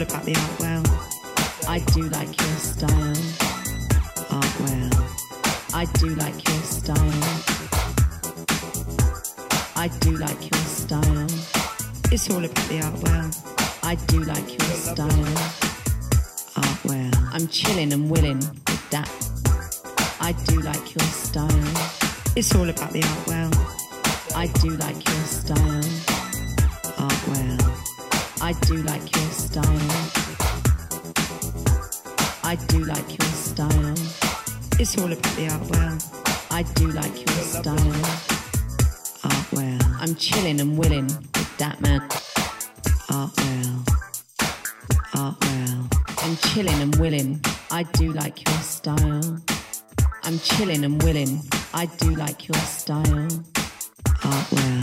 all about the Artwell. I do like your style, Artwell. I do like your style. I do like your style. It's all about the Artwell. I do like your style, Artwell. I'm chilling and willing with that. I do like your style. It's all about the Artwell. I do like your style, Artwell. I do like your style. I do like your style. It's all about the artwell. I do like your style. Artwell. I'm chilling and willing with that man. Artwell. Artwell. I'm chilling and willing. I do like your style. I'm chilling and willing. I do like your style. Artwell.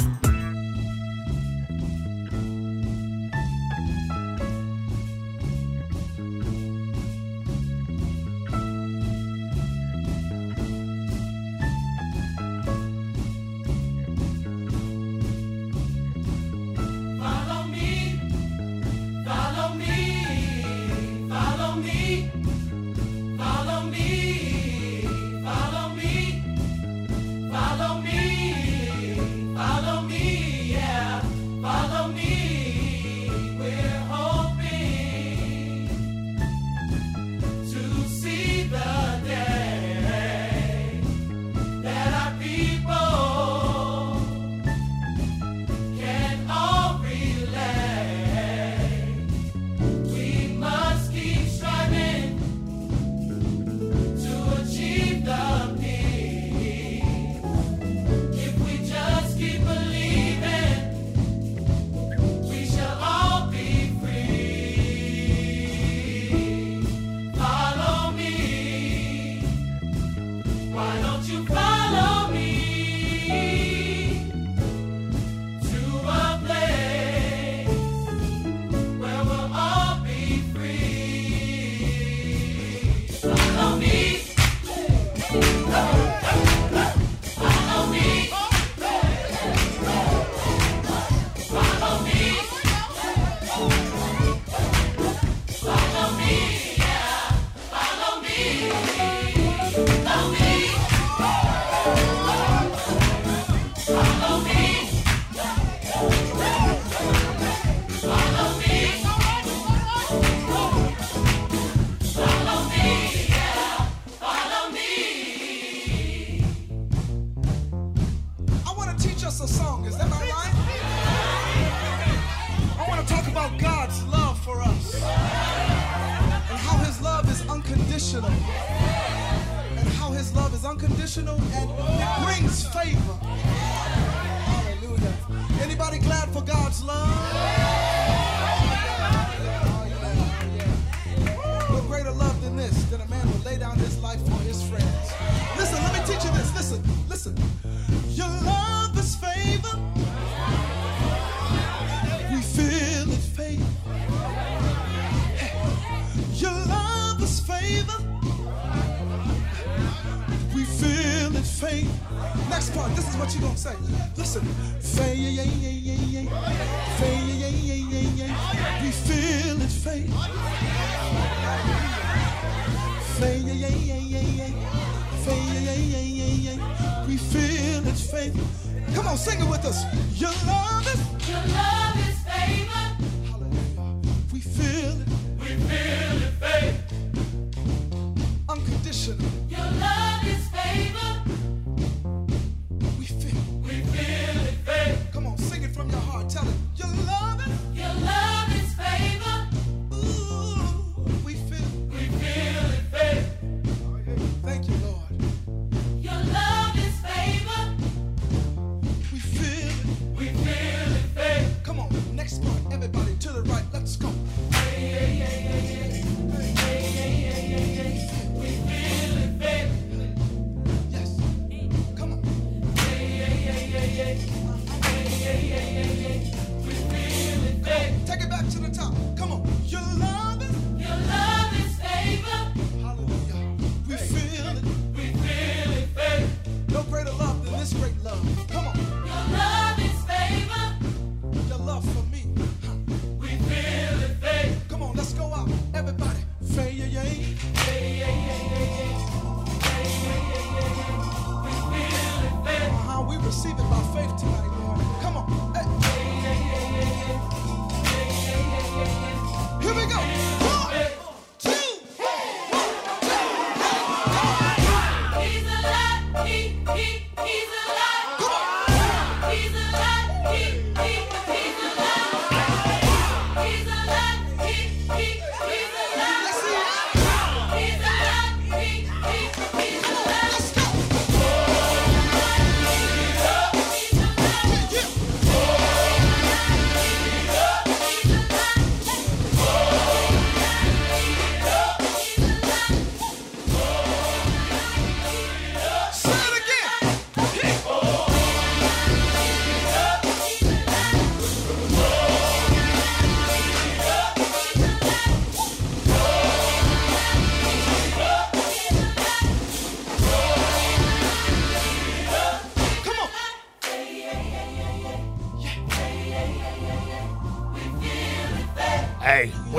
We feel His faith. Come on, sing it with us. Your love is. Your love is favor. We feel it. We feel it, faith. Unconditional.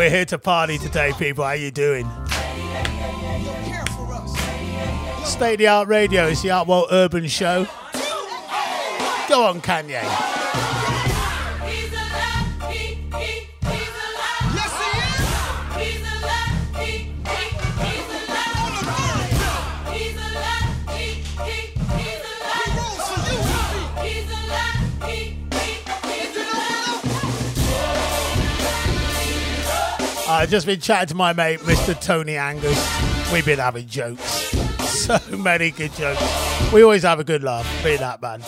We're here to party today, people. How you doing? State of the Art Radio is the Art World Urban Show. Go on, Kanye. I've just been chatting to my mate, Mr. Tony Angus. We've been having jokes. So many good jokes. We always have a good laugh being that man.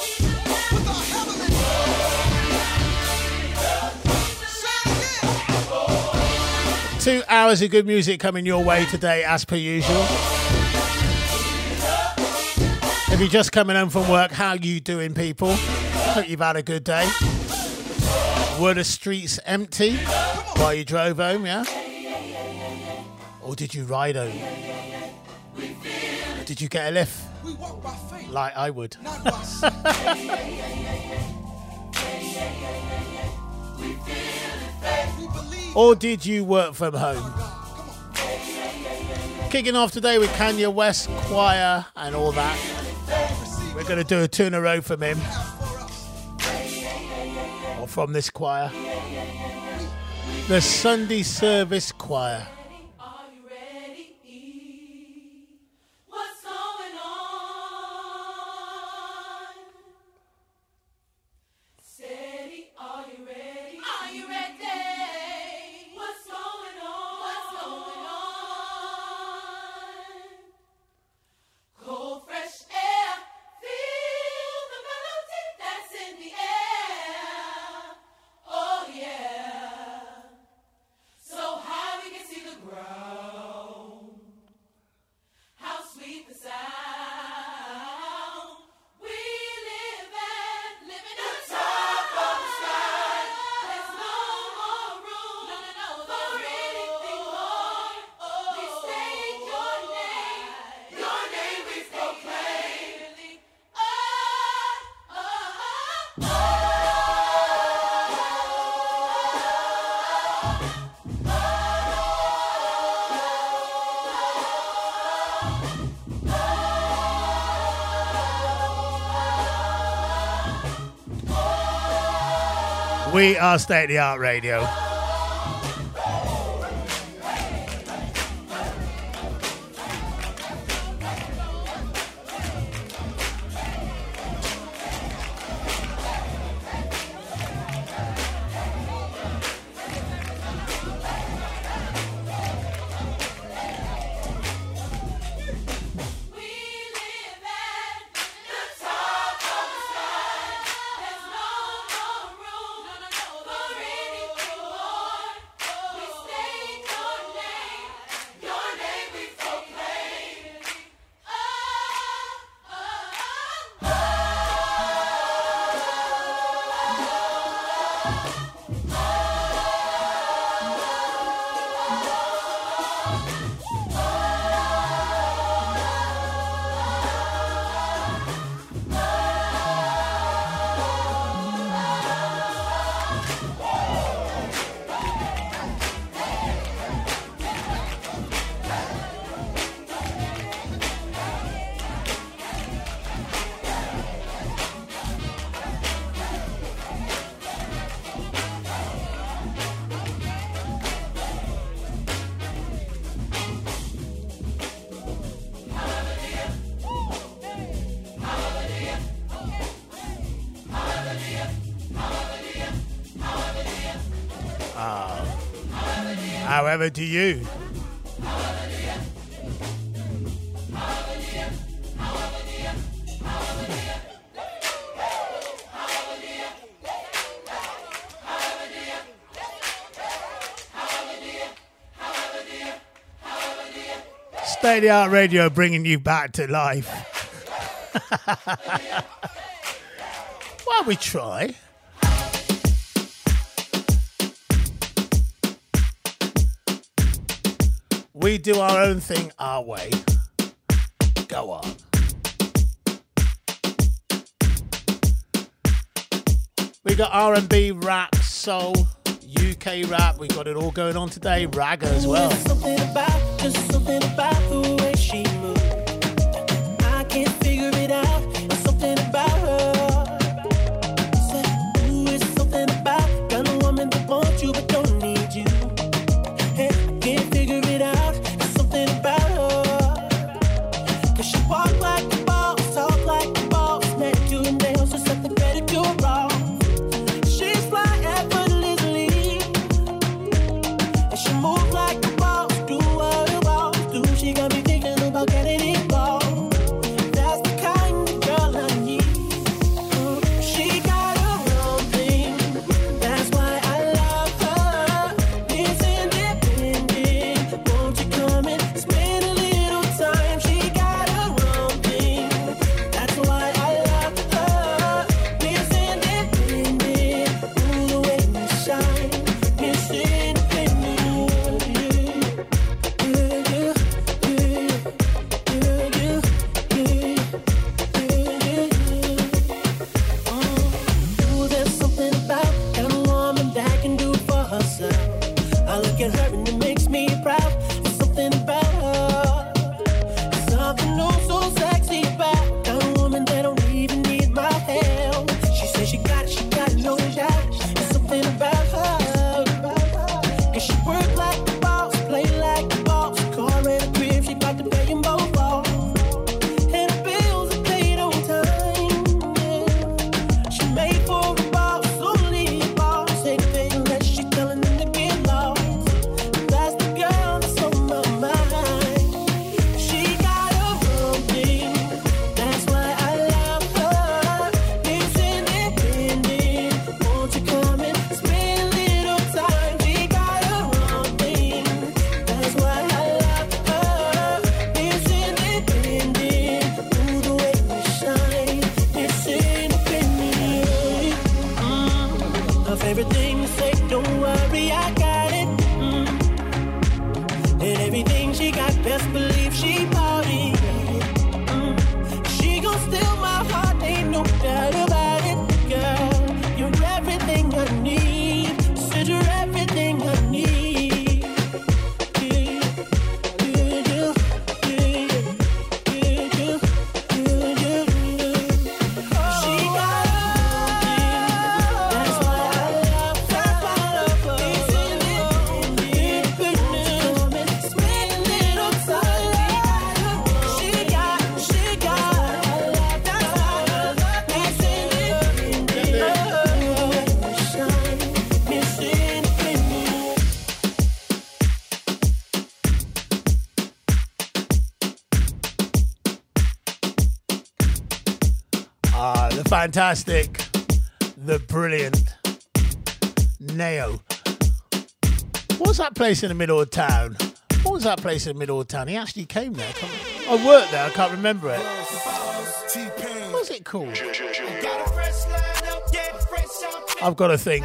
Two hours of good music coming your way today, as per usual. If you're just coming home from work, how you doing, people? Hope you've had a good day. Were the streets empty while you drove home, yeah? Or did you ride home? Did you get a lift We walk by faith, like I would? not by sight. we believe. Or did you work from home? Kicking off today with Kanye West, choir, and all that. We're going to do a two in a row from him, or from this choir. The Sunday Service Choir. We are State of the Art Radio. However, do you? State the Art Radio bringing you back to life. Why we try? We do our own thing our way. Go on. We got R&B, rap, soul, UK rap. We got it all going on today. Ragga as well. Fantastic, the brilliant Ne-Yo. What's that place in the middle of town? What was that place in the middle of town? He actually came there. I I worked there. I can't remember it. What was it called? Got a fresh line up, yeah, fresh outfit. I've got to think.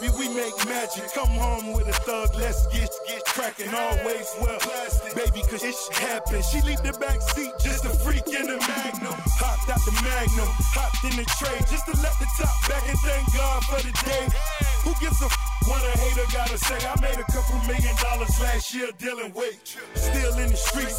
Baby, we make magic. Come home with a thug, let's get get cracking. Always well, baby, cause it happen. She leave the back seat, just a freak in the magnum. Hopped out the magnum, hopped in the tray, just to let the top back and thank God for the day. Who gives a f- what a hater gotta say? I made a couple million dollars last year dealing weight. Still in the streets,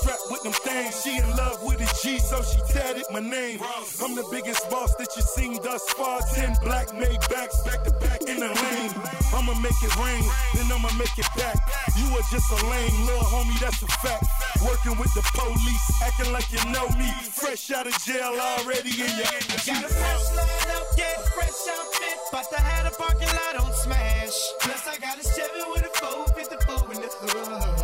strapped with them things. She in love with a G, so she tatted my name. I'm the biggest boss that you seen thus far. Ten black made backs back to back in the lane. I'ma make it rain, then I'ma make it back. You are just a lame little homie, that's a fact. Working with the police, acting like you know me. Fresh out of jail already in your Got a fresh line up, yeah, fresh outfit. But I had a parking lot on smash. Plus I got a Chevy with a 454 in the hood.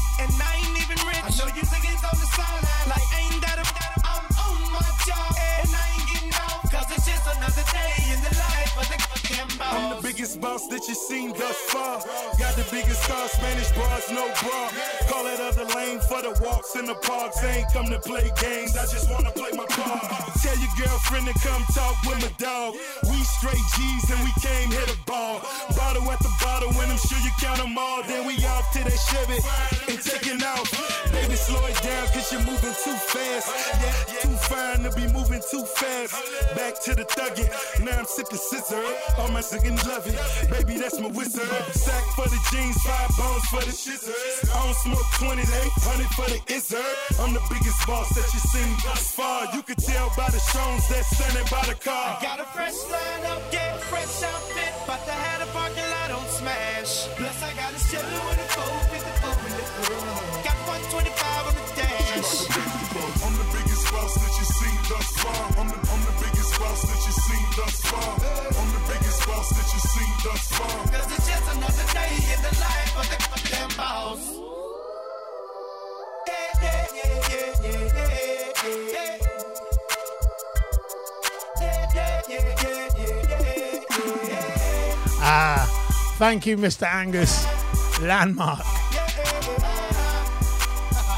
and I ain't even rich. I know you niggas on the sideline like ain't that a I'm on my job, and I ain't cause it's just another day in the life. I'm the biggest boss that you've seen thus far. Got the biggest star, Spanish bras, no bra. Call it other lane for the walks in the parks. I ain't come to play games, I just wanna play my part. Tell your girlfriend to come talk with my dog. We straight G's and we came hit a ball. Bottle at the bottle, and I'm sure you count them all. Then we off to that Chevy and taking off. Baby, slow it down, cause you're moving too fast. Yeah, too fine to be moving too fast. Back to the thuggin', now I'm sippin' scissor. All my singing loving, baby, that's my wizard. Sack for the jeans, five bones for the scissors. I don't smoke 20, 800 for the izzard. I'm the biggest boss that you seen thus far. You could tell by the shows that's standing by the car. Got a fresh line up, yeah, fresh outfit, but I had a parking lot on smash. Plus I got a Chevy with a 454 in the hood. Got 125 on the dash. I'm the biggest boss that you seen thus far. I'm the, I'm the seen thus far. I'm the biggest boss that you seen thus far. Cause it's just another day in the life of the goddamn boss. Yeah, yeah, yeah, yeah, yeah, yeah. Ah, thank you, Mr. Angus. Landmark.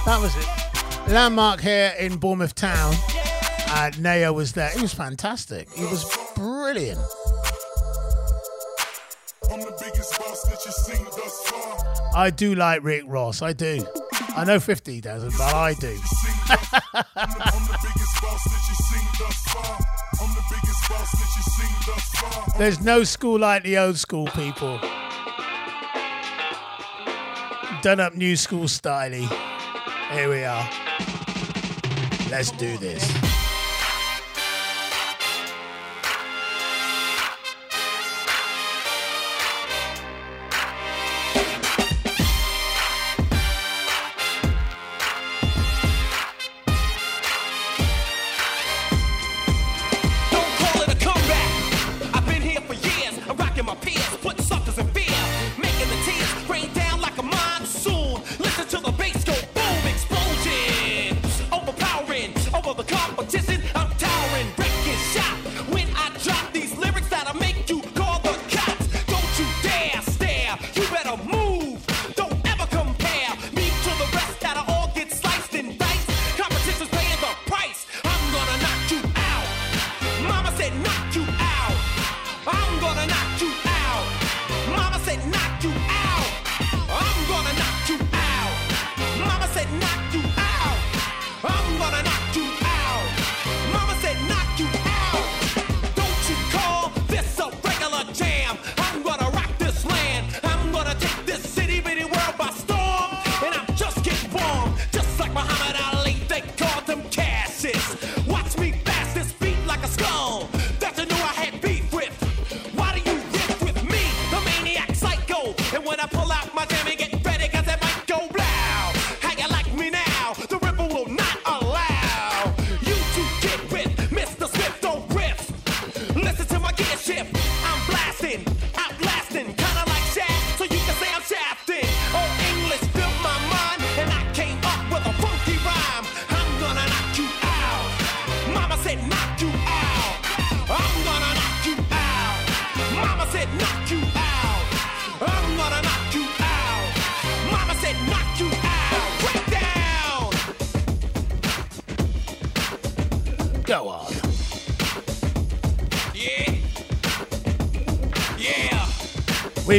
That was it. Landmark here in Bournemouth Town. Uh, Ne-Yo was there. He was fantastic. He was brilliant. I'm the biggest boss that you seen thus far. I do like Rick Ross. I do. I know 50 doesn't, but I do. I'm the, I'm the biggest boss that you seen thus far. I'm the biggest boss that you seen thus far. There's no school like the old school people. Done up new school styly. Here we are. Let's do this.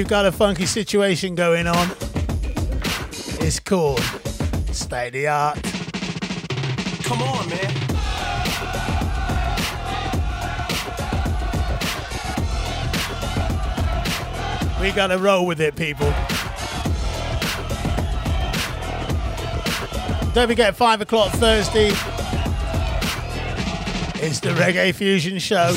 We've got a funky situation going on. It's called State of the Art. Come on, man. We gotta roll with it, people. Don't forget, 5 o'clock Thursday. It's the Reggae Fusion Show.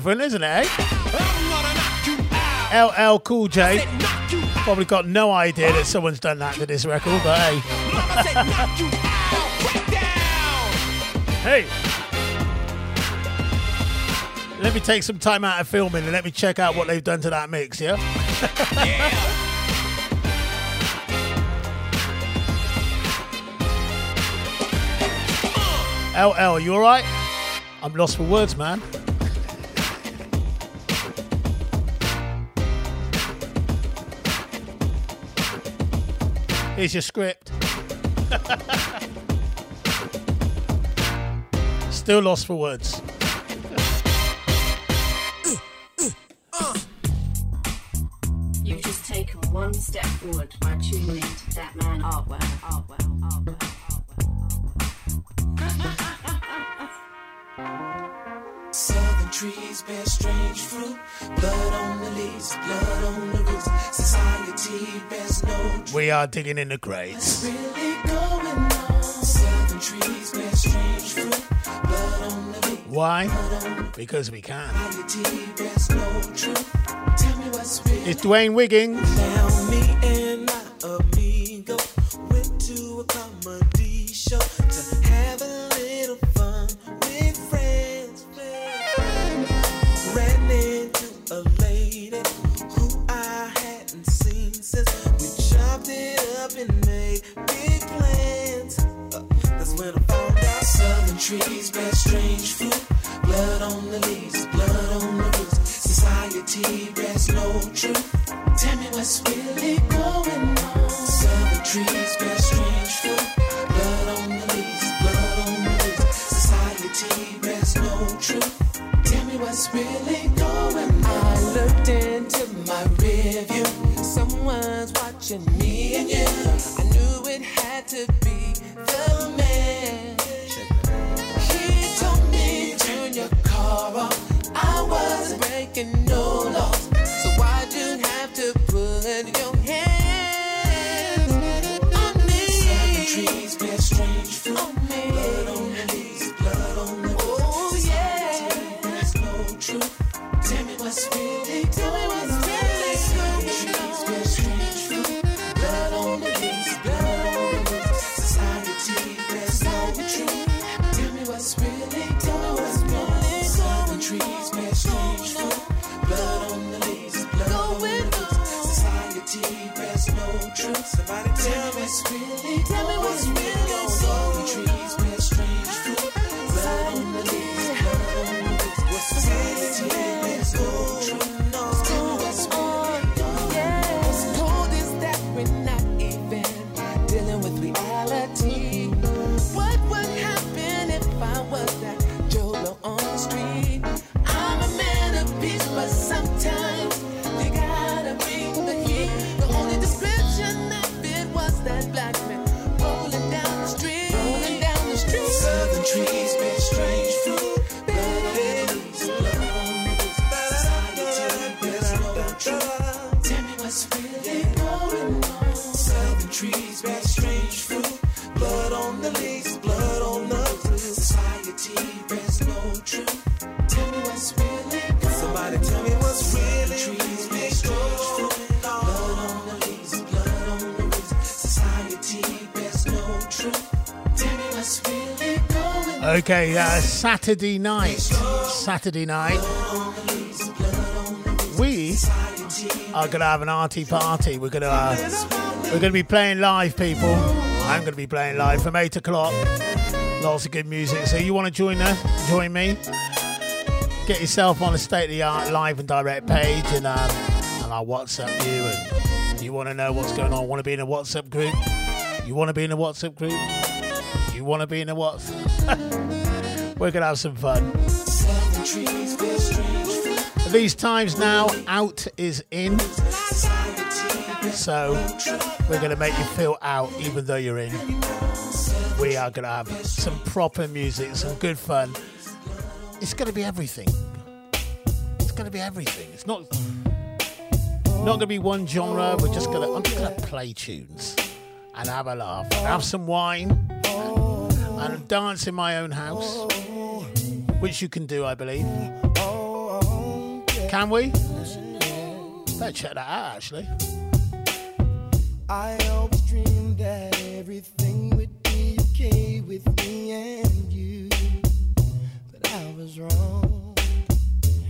Different, isn't it? Eh? I'm gonna knock you out. LL Cool J Said knock you out. probably got no idea that someone's done that to this record, but hey, Mama said knock you out. Down. hey. Let me take some time out of filming and let me check out what they've done to that mix, yeah? Yeah. LL, you alright? I'm lost for words, man. Here's your script. Still lost for words. You've just taken one step forward by tuning in to that man oh, Artwell, Artwell, oh, Artwell, oh, Artwell. Southern trees bear strange fruit. Blood on the leaves, blood on the roots. Society bears no We are digging in the crates. really going on. Southern trees bear strange fruit. Blood on the leaves, Why? Because we can. society bears no truth. Tell me what's real. It's Dwayne Wiggins. Southern Okay, uh, Saturday night. Saturday night. We are gonna have an arty party. We're gonna uh, we're gonna be playing live, people. I'm gonna be playing live from eight o'clock. Lots of good music. So you want to join us? Join me. Get yourself on the state of the art live and direct page, and um, and I'll WhatsApp you. And you want to know what's going on? Want to be in a WhatsApp group? You want to be in a WhatsApp group? You want to be in a WhatsApp? We're going to have some fun. These times now, out is in. So we're going to make you feel out even though you're in. We are going to have some proper music, some good fun. It's going to be everything. It's going to be everything. It's not not going to be one genre. We're just going to I'm just going to play tunes and have a laugh, have some wine, and, and dance in my own house which you can do, I believe. Can we? Better check that out, actually. I always dreamed that everything would be okay with me and you, but I was wrong.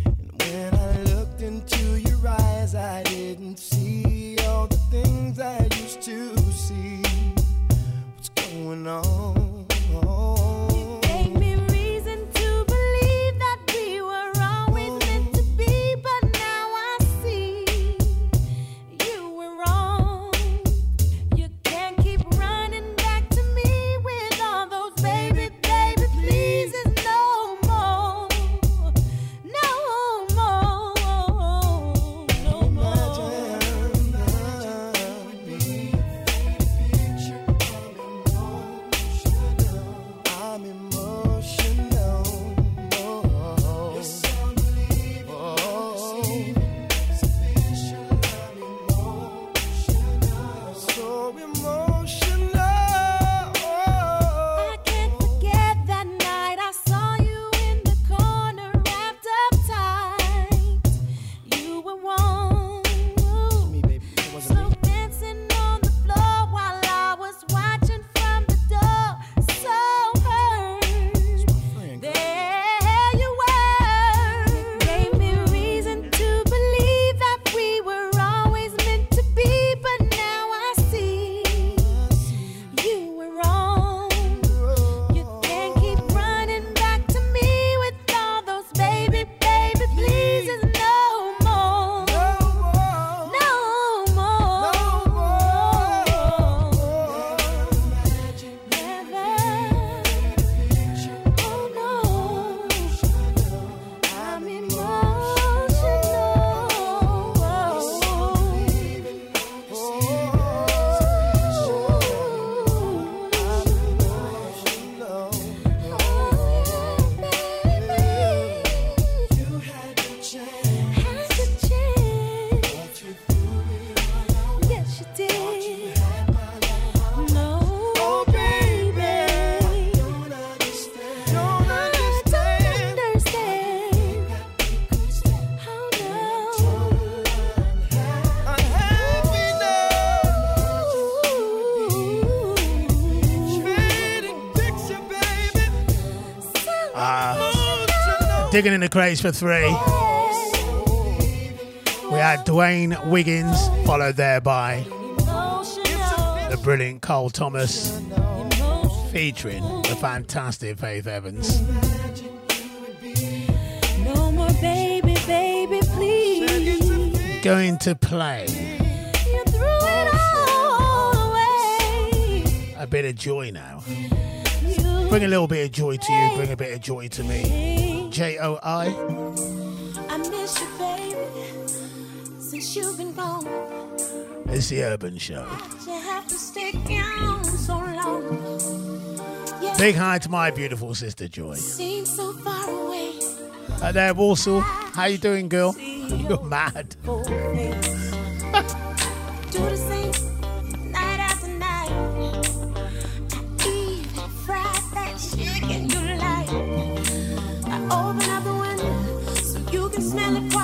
And when I looked into your eyes, I didn't see all the things I used to see. What's going on? digging in the crates for three. We had Dwayne Wiggins, followed there by the brilliant Carl Thomas, featuring the fantastic Faith Evans. Going to play a bit of joy now. Bring a little bit of joy to you, bring a bit of joy to me. J O I. I miss you, baby, since you've been gone. It's the Urban Show. So yeah. Big hi to my beautiful sister Joy. Seems so far away. Right there, Walsall. How you doing, girl? You're mad. smell it.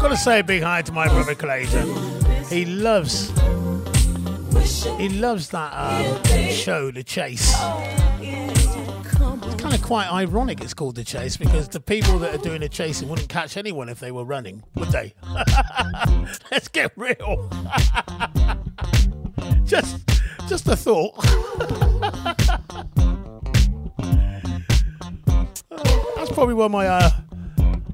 I've got to say a big hi to my brother Clayton. He loves. He loves that um, show, The Chase. It's kind of quite ironic. It's called The Chase because the people that are doing the chasing wouldn't catch anyone if they were running, would they? Let's get real. just, just a thought. That's probably why my uh,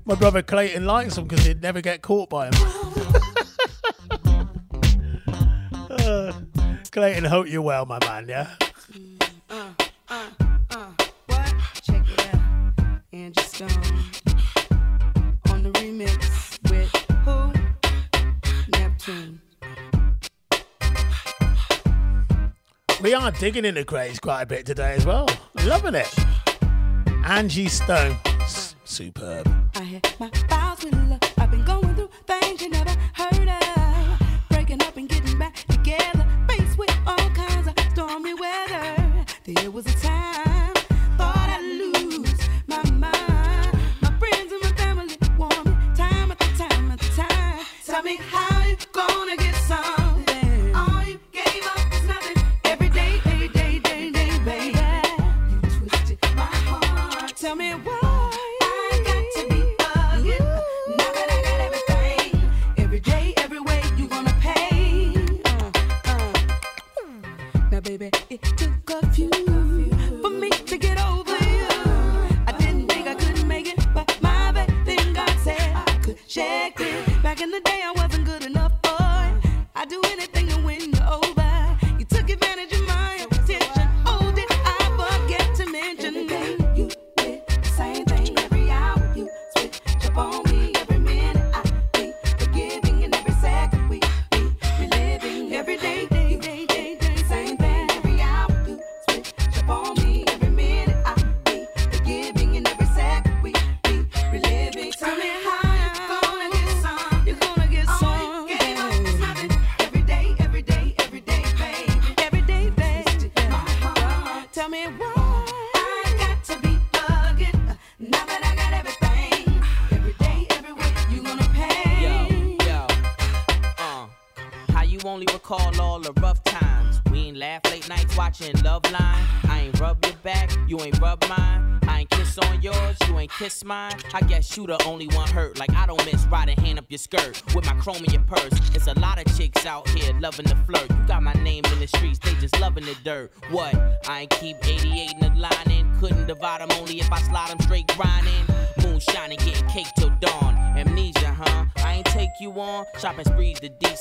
my brother Clayton likes them because he'd never get caught by him. Uh, Clayton, hope you're well, my man. Yeah. Check it out. On the remix with who? Neptune. We are digging in the crates quite a bit today as well. Loving it. Angie Stone, S- superb. I had my You the only one hurt. Like I don't miss riding hand up your skirt with my chrome in your purse. It's a lot of chicks out here loving the flirt. You got my name in the streets, they just loving the dirt. What? I ain't keep 88 in the line lining. Couldn't divide them only if I slide them straight grinding. Moonshining, getting cake till dawn. Amnesia, huh? I ain't take you on. Shopping sprees to DC,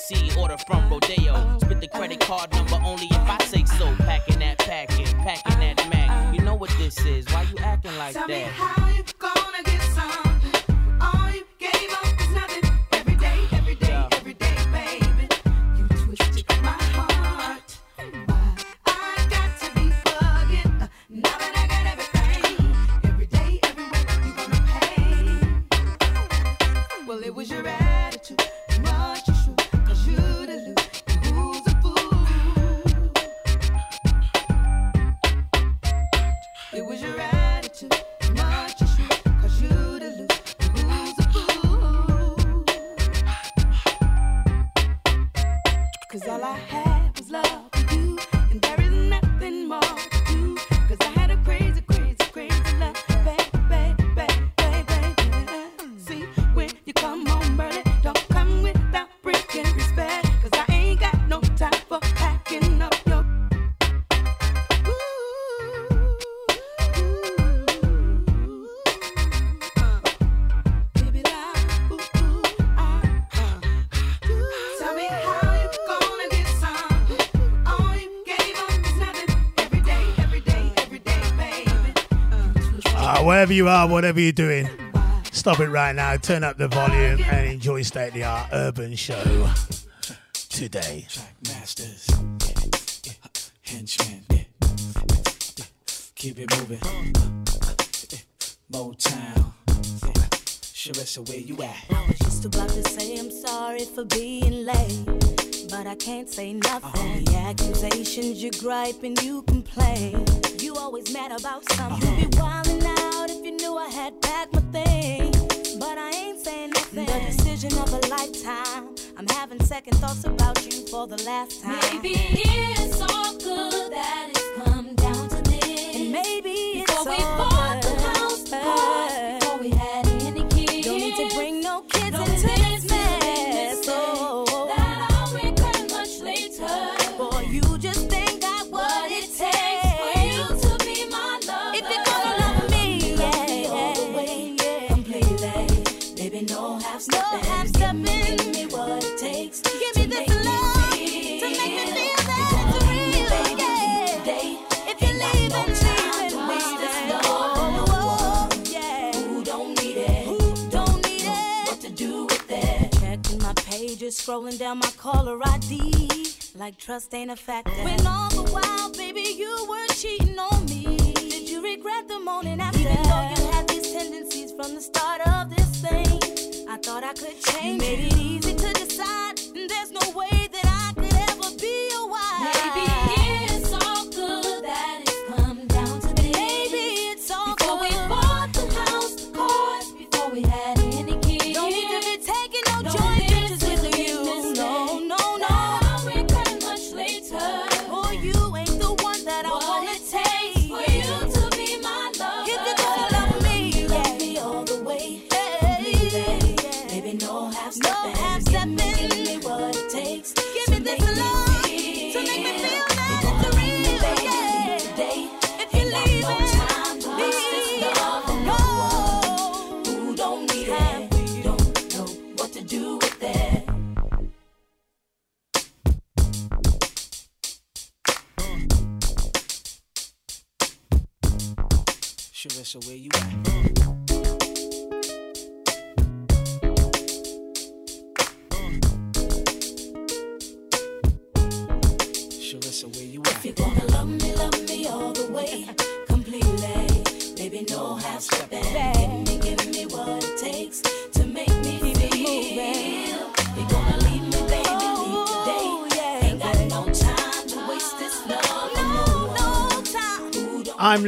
wherever you are, whatever you're doing, stop it right now. Turn up the volume and enjoy State of the Art Urban Show today. Masters, henchmen, keep it moving. Motown, Sharissa, where you at? I was just about to say I'm sorry for being late, but I can't say nothing. Uh-huh. The accusations you gripe and you complain. You always mad about something. You be wildin' out Lord, if you knew I had packed my thing. but I ain't saying nothing. The decision of a lifetime. I'm having second thoughts about you for the last time. Maybe it's all good that it's on my caller ID, like trust ain't a factor. When all the while, baby, you were cheating on me. Did you regret the morning after? Even though you had these tendencies from the start of this thing, I thought I could change. You made it easy to decide, and there's no way that I could ever be a wife. Maybe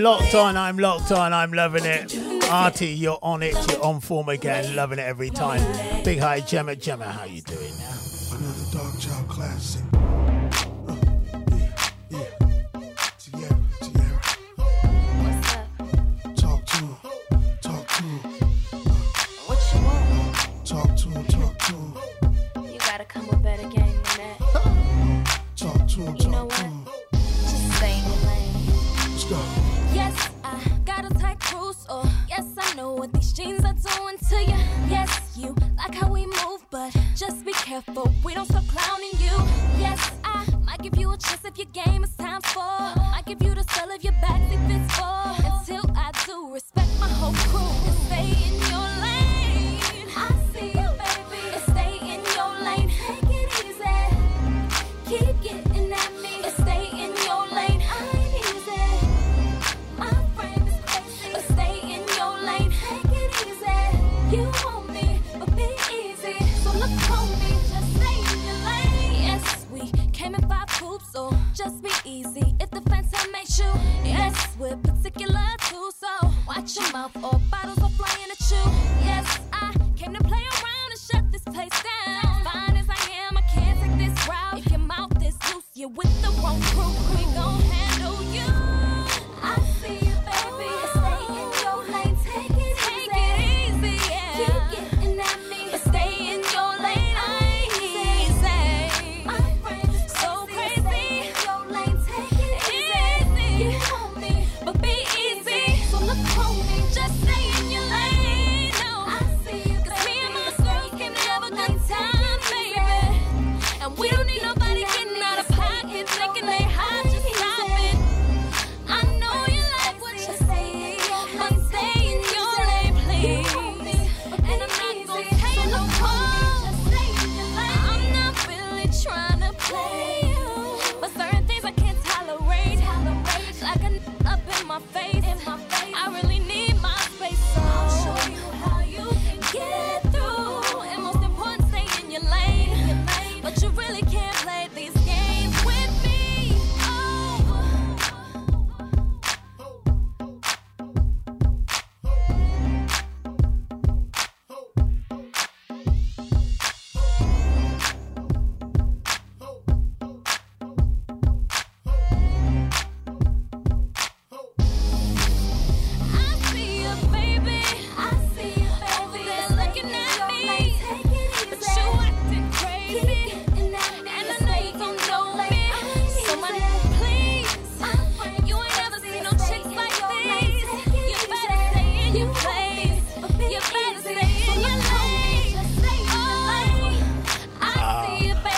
locked on, I'm locked on, I'm loving it. Artie, you're on it, you're on form again, loving it every time. Big hi, Gemma. Gemma, how you doing now? Another Darkchild classic.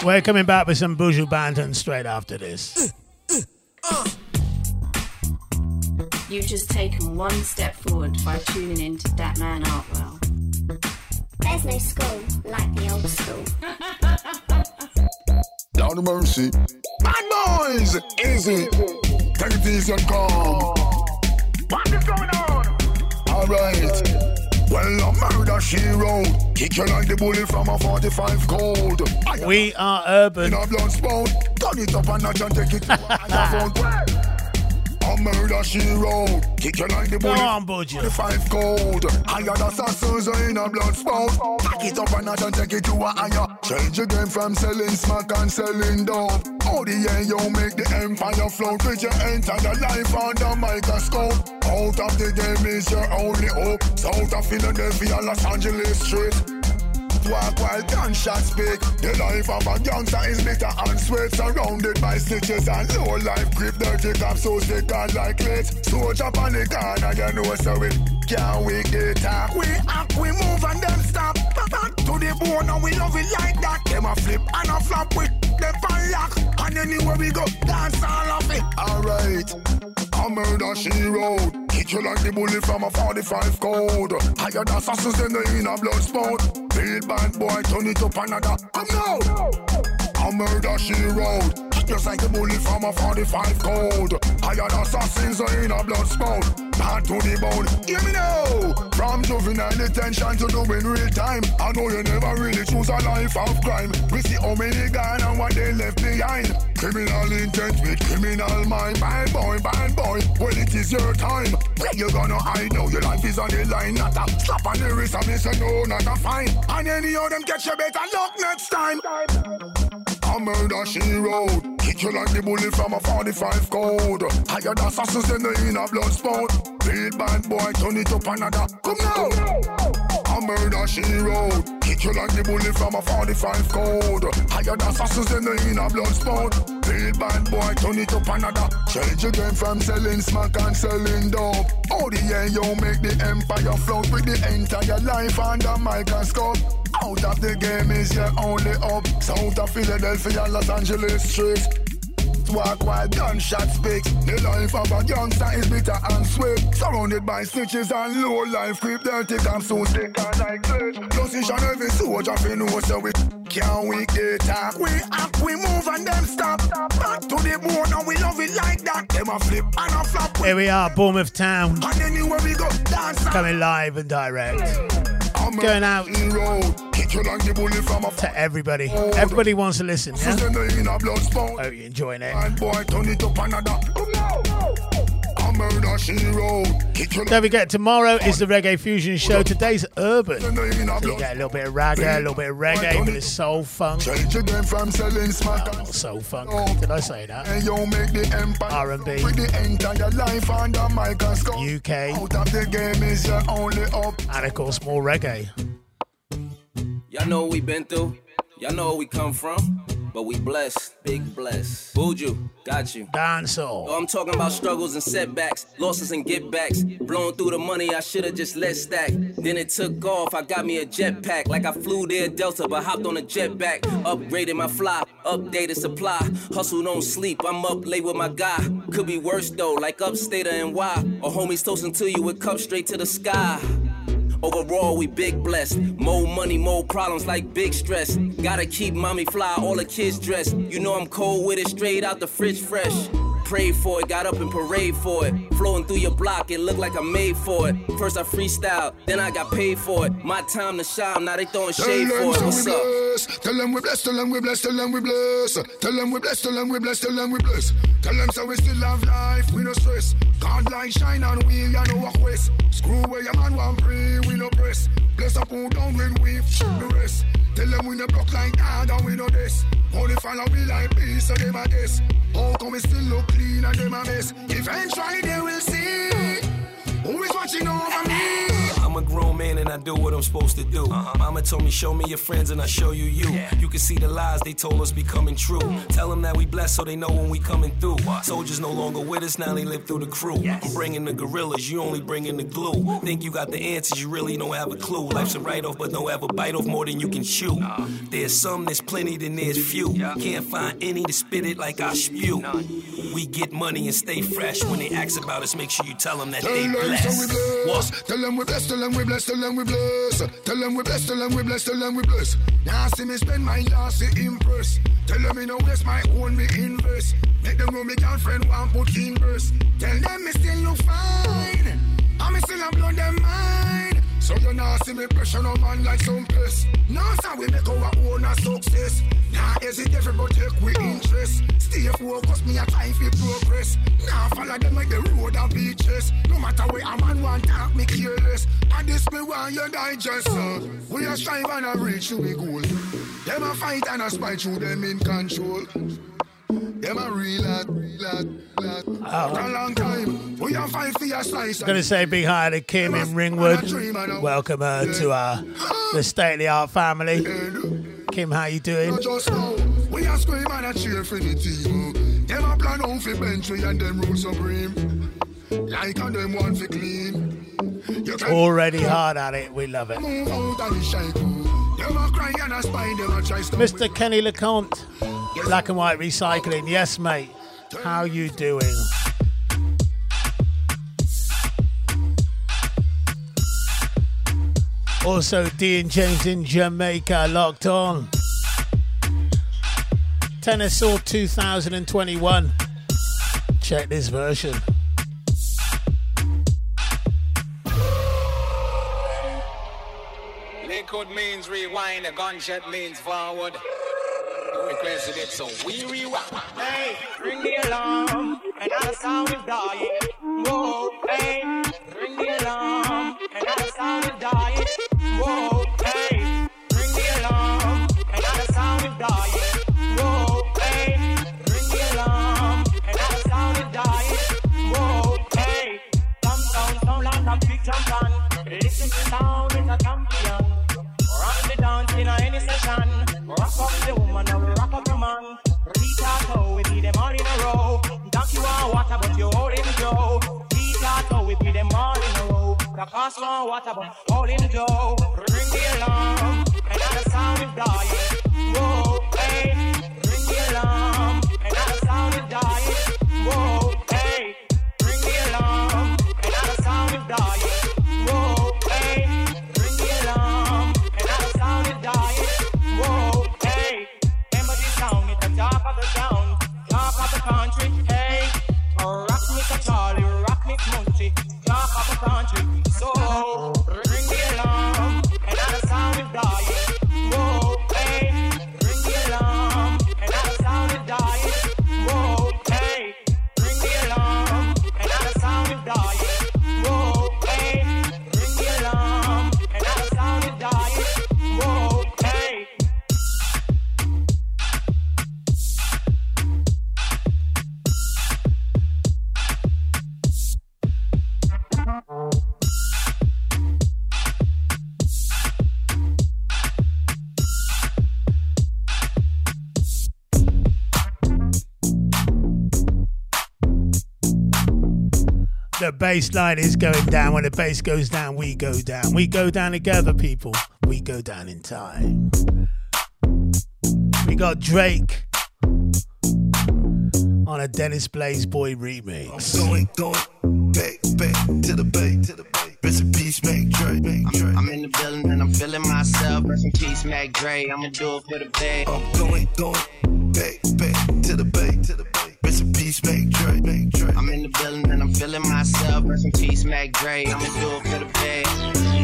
We're coming back with some Buju Banton straight after this. You've just taken one step forward by tuning in to that man Artwell. There's no school like the old school. Down to mercy. Bad boys, easy. Take it easy and calm. The bullet from a 45 cold. We are urban. In a. Turn it up a notch and take it to a. Murder she wrote. Kick you like the Go bullet. on, Buju. The five cold. I got assassins in a blood spout. Pack it up a notch and take it to a higher. Change the game from selling smack and selling dope. Oh, the yeah, you make the empire float with your entire life under microscope. Out of the game is your only hope. South of Philadelphia, Los Angeles street. Walk while gunshots speak. The life of a gangster is bitter and sweat. Surrounded by stitches and low life grip. Dirty cops so sick and like legs. Soldier on the corner, you know so it can't we get talk. We act, we move and them stop. Back To the bone and we love it like that. Them a flip and a flop with them pan lock. And anywhere we go, dance all of it. Alright. I'm murder she wrote. Hit like the bullet from a 45 code. Than assassins in the inner blood spout. Feel bad boy, turn it up another. Come now. A murder she wrote. Just like the bullet from a 45 code. Than assassins in a blood spout. Bad to the bone. Hear me now. From juvenile detention to doing real time. I know you never really choose a life of crime. We see how many gone and what they left behind. Criminal intent with criminal mind. Bad boy, bad boy. Well, it is your time. Where you gonna hide now? Your life is on the line. Not a slap on the wrist me say no, not a fine. And any of them catch you better luck next time. A murder she wrote. Hit you like the bullet from a 45 code. Than assassins in the inner blood spout. Feel bad boy, turn it up another. Come now. A murder she wrote. You like the bullet from a 45 code. Higher than assassins in the inner blood spout. Feel bad boy, turn it up another. Change your game from selling smack and selling dope. Oh, the yeah, you make the empire float with the entire life under microscope. Out of the game is your only up. South of Philadelphia, Los Angeles Walk while gunshots speak. The life of a youngster is bitter and swift. Surrounded by snitches and low life creep. Dirty comes so sick and like glitch. Plus each and every soldier fi know so we can't we get talk. We act, we move and them stop. Back to the bone and we love it like that. Them a flip and a flop. Here we are, Bournemouth Town. And anywhere we go, dance. Coming live and direct. I'm Going out to everybody. Everybody wants to listen, yeah? Hope you're enjoying it. Don't forget, tomorrow is the Reggae Fusion Show. Today's urban. So you get a little bit of ragga, a little bit of reggae, a bit soul funk. Not soul funk. Did I say that? you R&B. UK. And of course, more reggae. Y'all know what we been through. Y'all know where we come from. But we blessed, big blessed. Buju, got you. Dancehall. Oh, I'm talking about struggles and setbacks, losses and get backs. Blowing through the money I should've just let stack. Then it took off, I got me a jetpack. Like I flew there Delta, but hopped on a jetpack. Upgraded my fly, updated supply. Hustle don't sleep, I'm up late with my guy. Could be worse though, like upstate of NY. Or homies toasting to you with cups straight to the sky. Overall, we big blessed. More money, more problems like big stress. Gotta keep mommy fly, all the kids dressed. You know I'm cold with it, straight out the fridge fresh. Prayed for it, got up and parade for it. Flowing through your block, it looked like I made for it. First I freestyle, then I got paid for it. My time to shine, now they throwing shade for it. What's up? Tell them we bless. Tell them we bless. Tell them we bless. Tell them we bless. Tell them we bless. Tell them we bless. Tell them so we still have life. We no stress. God light shine on we. You know what quest. Screw where your man want pray. We no press. Bless up who down when we the rest. Tell them we no block like God and we no this. Only follow we like peace so them a this. How come we still look clean and them a mess? Eventually they will see who is watching over me. I'm a grown man and and I do what I'm supposed to do. Mama told me, show me your friends and I show you you. You can see the lies they told us becoming true. Tell them that we blessed so they know when we coming through. Soldiers no longer with us, now they live through the crew. I'm bringing the gorillas, you only bringing the glue. Think you got the answers, you really don't have a clue. Life's a write off, but don't ever bite off more than you can chew. There's some, there's plenty, then there's few. Can't find any to spit it like I spew. We get money and stay fresh. When they ask about us, make sure you tell them that Tell they them so we blessed. bless. Tell them we bless, tell them we bless, tell them we bless. Tell them we bless, tell them we bless, tell them we bless. Now see me spend my last to impress. Tell them me no waste my own me invest. Make them know me girlfriend want put in verse. Tell them me still look fine. Me still a blow them mind. So you now see me pressure no man like some piss. Now so we make our own a success. Now hesitate but take we interest. Stay focused, me a time for progress. Now follow them like the road and beaches. No matter where a man want talk, me careless. And this me want you digest, sir. We a strive and a reach to we goal. Them a fight and a spite through them in control. Them a real lad, lad, lad. For oh. a long time, we a fight for your slice. Gonna say big hi to Kim in Ringwood. Welcome her to uh, our the state of the art family. Kim, how you doing? Not just now, we a scream and cheer for the team. Them a plan out for Bentley and them rule supreme. Like and them want for clean. You can Already hard at it. We love it. move out of the shadow. Them a cry and a spine, them a try. Mr. Kenny LeConte, Black and White Recycling. Yes, mate. How you doing? Also, D and James in Jamaica locked on. Tenor Saw 2021. Check this version. Liquid means rewind, a gunshot means forward. Requested so we rewind. Hey, ring the alarm, and our sound is dying. Whoa, hey, ring the alarm, and our sound is dying. Whoa, hey, ring the alarm, and our sound is dying. Is. Listen to sound, it's a champion. Rock the dance in any session. Rock up the man. Rita, we be them all in a row. Donkey want water, but you holding Joe. Rita, we be them all in a row. The cost want water, but holding Joe. Ring the alarm, the sound is dying. Whoa, Munchie, top of the country. Bass line is going down. When the bass goes down, we go down. We go down together, people. We go down in time. We got Drake on a Dennis Blaze Boy remix. I'm Going, going, back, back to the bay, to the bay. Rest in peace, Mac Dre, Mac Dre. I'm in the building and I'm feeling myself. Rest in peace, Mac Dre. I'ma do it for the bay. I'm going, going, back, back to the bay, to the bay. Rest in peace, Mac Dre. I'm in the building and I'm feeling myself. Rest in peace, Mac Dre. I'ma do it for the bay.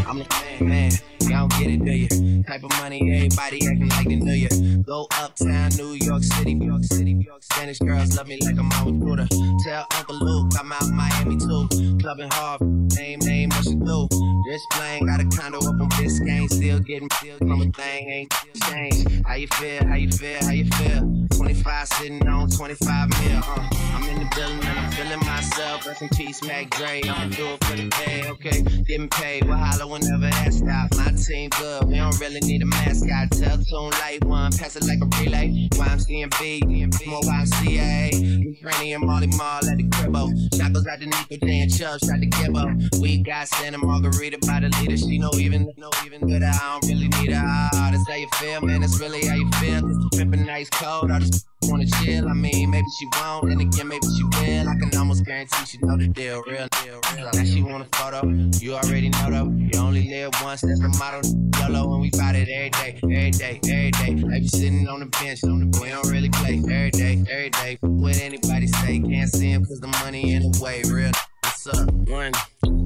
I'm the man, man. Y'all get it, do you? Type of money, everybody acting like they knew you. Go uptown, New York City, New York City, New York Spanish girls love me like I'm out with Tell Uncle Luke I'm out Miami too. clubbing hard. Name, name, what you do? Rich playing, got a condo up on Biscayne. Still getting, still a thing, ain't changed. How you feel? How you feel? How you feel? 25 sitting on 25 mil. Uh, I'm in the building and I'm feeling myself. Rest in peace, Mac Dre. I'ma do it for the pay, okay? Getting paid, we'll holler whenever that stop. My team good, we don't really need a mascot. Tell tune light one, pass it like a relay. YMCMB, more YMCA. You Franny and Molly Mall at the cribbo. Shackles out the Nico J and Chubbs out the Gibbo. We got Santa Margarita by the leader. She know even, know even good. I don't really need her. Ah, that's how you feel, man. That's really how you feel. Tripping nice cold, all this wanna chill. I mean, maybe she won't, and again, maybe she will. I can almost guarantee she know the deal, real deal, real. Now she want a photo, you already know though. You only live once, that's the motto. YOLO, and we fight it every day, every day, every day. Like you sitting on the bench, on the we don't really play every day, every day. What anybody say, can't see him cause the money in the way, real. What's up? One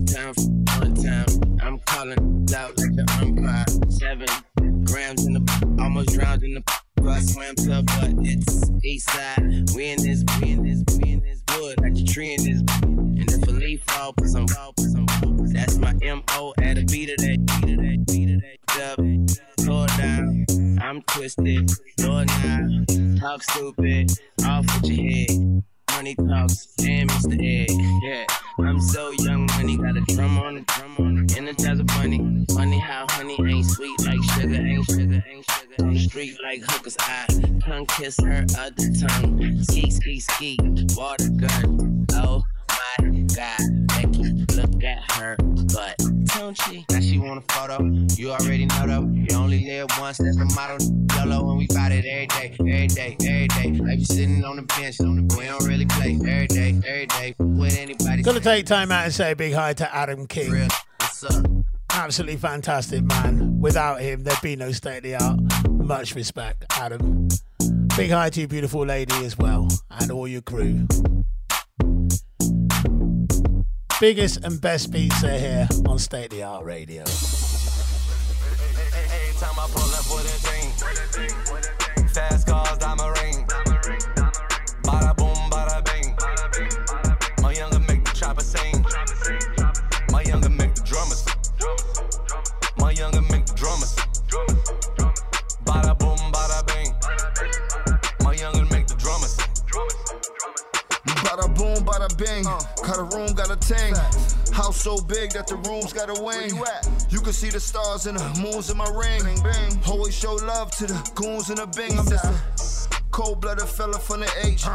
time, one time. I'm calling out like the umpire. Seven grams in the, almost drowned in the. I swam to, but it's east side. We in this, we in this, we in this wood, like the tree in this. And if a leaf fall, put some, put some. That's my M.O. at a beat of that, beat of that, beat of that. Up, tore down. I'm twisted, door now. Talk stupid, off with your head. Money talks and Mr. Egg. Yeah, I'm so young, money got a drum on the drum on the energizer bunny. Funny funny how honey ain't sweet like sugar, ain't sugar, ain't sugar. On the mm. street like hookers, I tongue kiss her other tongue. Ski, ski, ski, water gun. Oh my god, Becky, look at her butt. Don't she? Now she want a photo. You already know though. You only live once, that's the motto. YOLO, and we fight it every day, every day, every day. Like you sitting on the bench, on the we don't really play every day, every day. With anybody. Gotta take time out and say a big hi to Adam King. What's up? Absolutely fantastic man. Without him, there'd be no state of the art. Much respect, Adam. Big hi to your beautiful lady as well, and all your crew. Biggest and best beats are here on State of the Art Radio. Every time I Bada bing. Got a room, got a ting. House so big that the rooms got a wing. You, can see the stars and the moons in my ring. Always show love to the goons and the bing. I'm just a cold blooded fella from the H.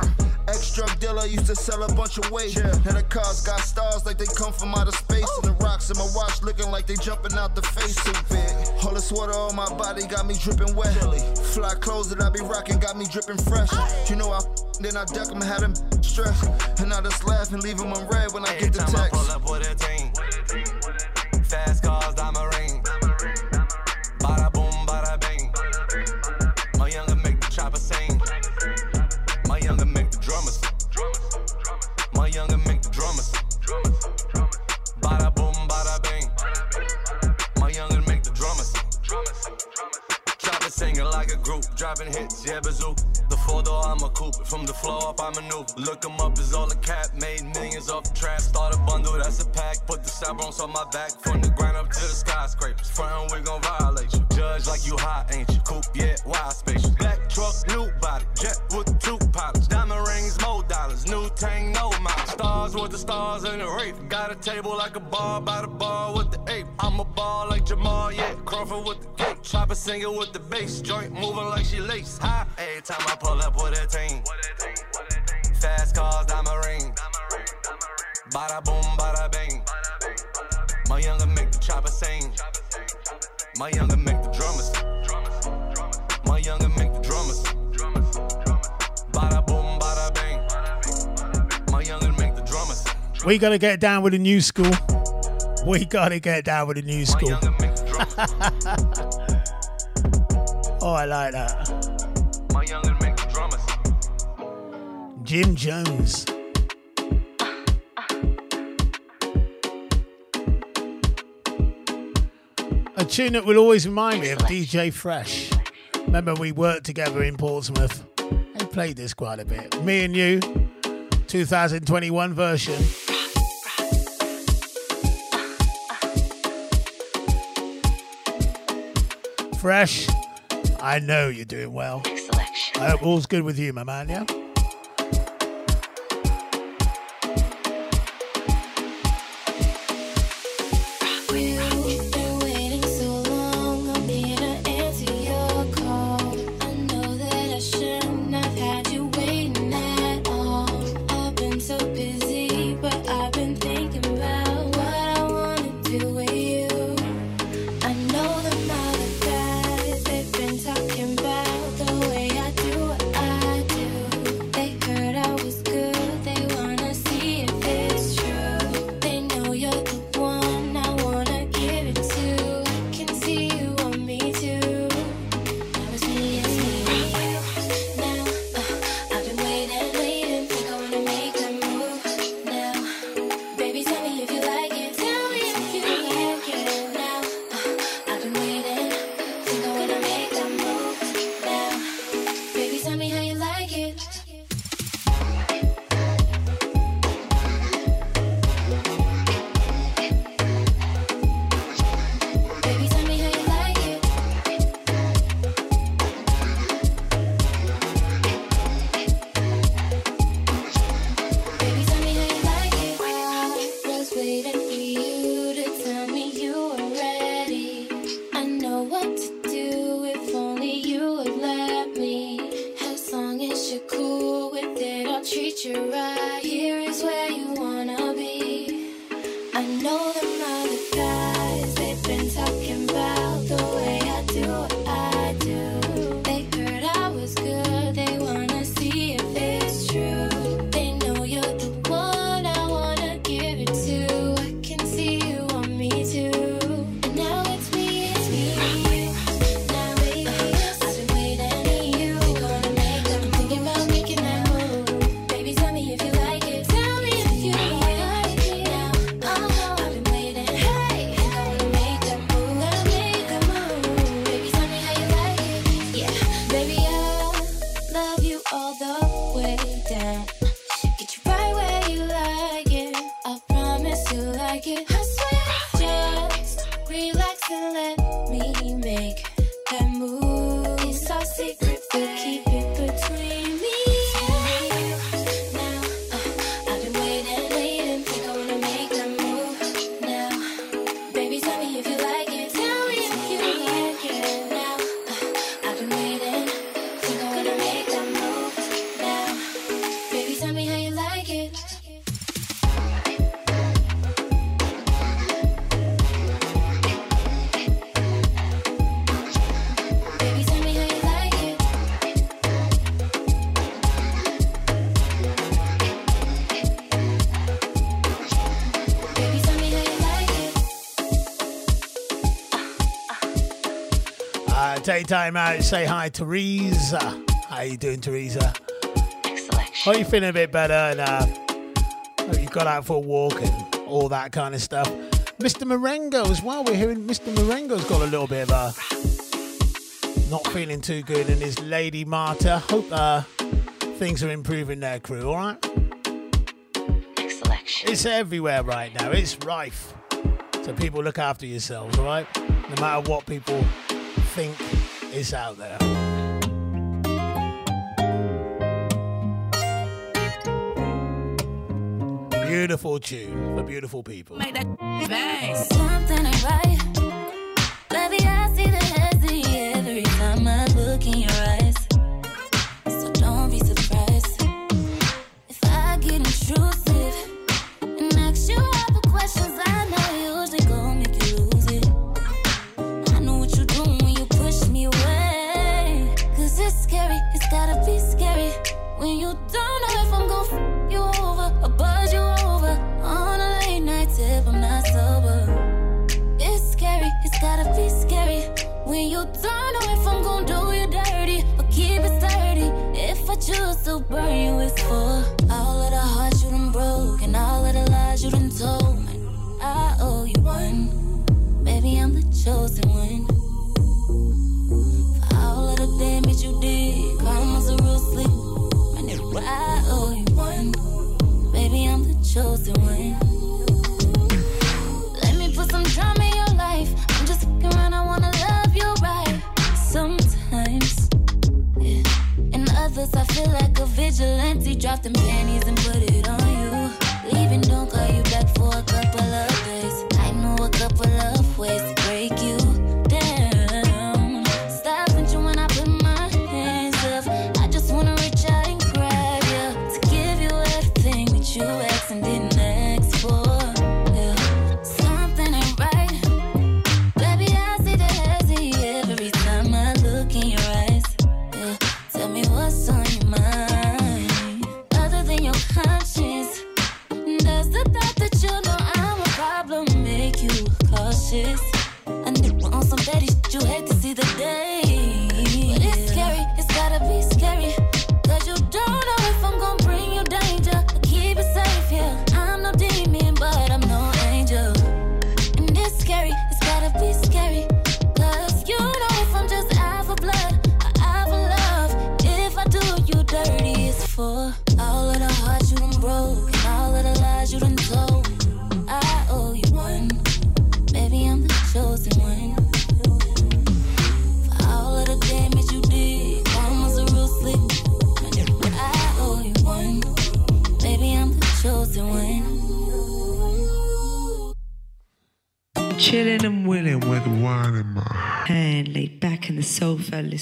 Ex drug dealer used to sell a bunch of weight. Yeah. And the cars got stars like they come from outer space. And the rocks in my watch looking like they jumping out the face. Too big. All the sweater on my body got me dripping wet. Fly clothes that I be rocking got me dripping fresh. You know I then I duck duck 'em, had 'em stress. And I just laugh and leave 'em on red when I get the Time I text. pull up with a thing. Fast cars, diamond dropping hits, yeah, bazoo. Door, I'm a coupe. From the floor up, I maneuver. Look 'em up, is all a cap. Made millions off the trap. Start a bundle, that's a pack. Put the cybrons on my back. From the ground up to the skyscrapers. Front, we gon' violate you. Judge like you hot, ain't you? Coupe, yeah, wild spacious. Black truck, new body. Jet with two pilots. Diamond rings, more dollars. New tank, no miles. Stars with the stars in the rape. Got a table like a bar by the bar with the ape. I'm a ball like Jamal, yeah. Crawford with the cake. Chopper singing with the bass. Joint moving like she lace. High. Every time I pull up with a team. Fast cars, diamond ring. Bada boom, bada bing. My younger make the chopper sing. My younger make the drummers. My younger make the drummers. Bada boom, bada bing. My younger make the drummers. We gotta get down with the new school. We gotta get down with the new school. oh, I like that. Jim Jones. A tune that will always remind me of DJ Fresh. Remember, we worked together in Portsmouth. They played this quite a bit. Me and You, 2021 version. Fresh, I know you're doing well. I hope all's good with you, my man, yeah? time out, say hi, Teresa. How you doing, Teresa? Hope oh, you feeling a bit better and uh, oh, you got out for a walk and all that kind of stuff. Mr. Marengo as well. We're hearing Mr. Marengo's got a little bit of a not feeling too good, and his lady Marta. Hope uh, things are improving there, crew. All right. It's everywhere right now. It's rife. So people look after yourselves, all right? No matter what people think it's out there. Beautiful tune for beautiful people. Make that. Something ain't right. Baby, I see the every time I look in your eyes. Drop them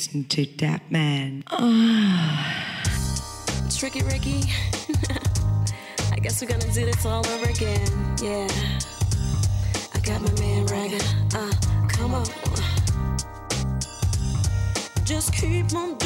listening to that man. Ah. Tricky Ricky. I guess we're gonna do this all over again. Yeah. I got my man Ragged. Uh, come on. Just keep on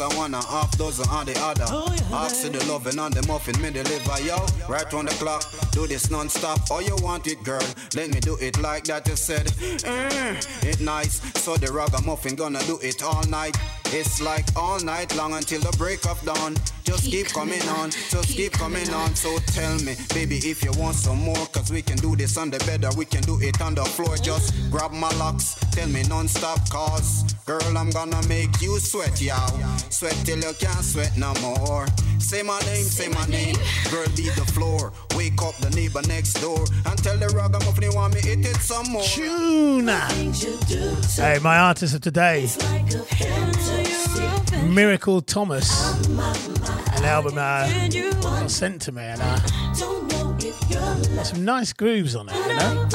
like six and one and a half dozen on the other. Oh, Ask the loving on the muffin, me deliver yo. Right on the clock, do this non-stop. Oh, you want it, girl? Let me do it like that. You said, mm, it nice. So the ragamuffin gonna do it all night. It's like all night long until the break of dawn. Just keep, coming on, just keep, coming on. So tell me, baby, if you want some more, cause we can do this on the bed or we can do it on the floor. Just grab my locks, tell me non-stop, cause girl, I'm gonna make you sweat, yow. Sweat till you can't sweat no more. Say my name, say my name, girl, leave the floor. Wake up the neighbor next door and tell the ragamuffin you want me hit it some more. Tuna. Hey, my artist of today, Miracle Thomas, an album uh, sent to me, and uh, some nice grooves on it, you know.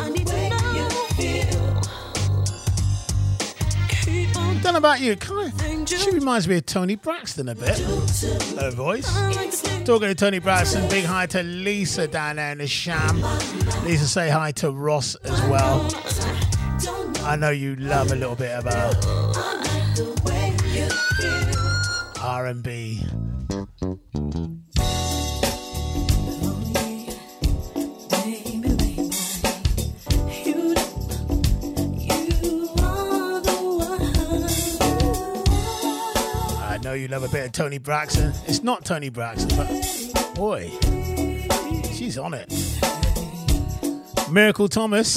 Don't know about you, kind of, she reminds me of Toni Braxton a bit. Her voice. Talking to Toni Braxton, big hi to Lisa down there in the sham. Lisa, say hi to Ross as well. I know you love a little bit of her. R&B. I know you love a bit of Toni Braxton. It's not Toni Braxton, but boy, she's on it. Miracle Thomas.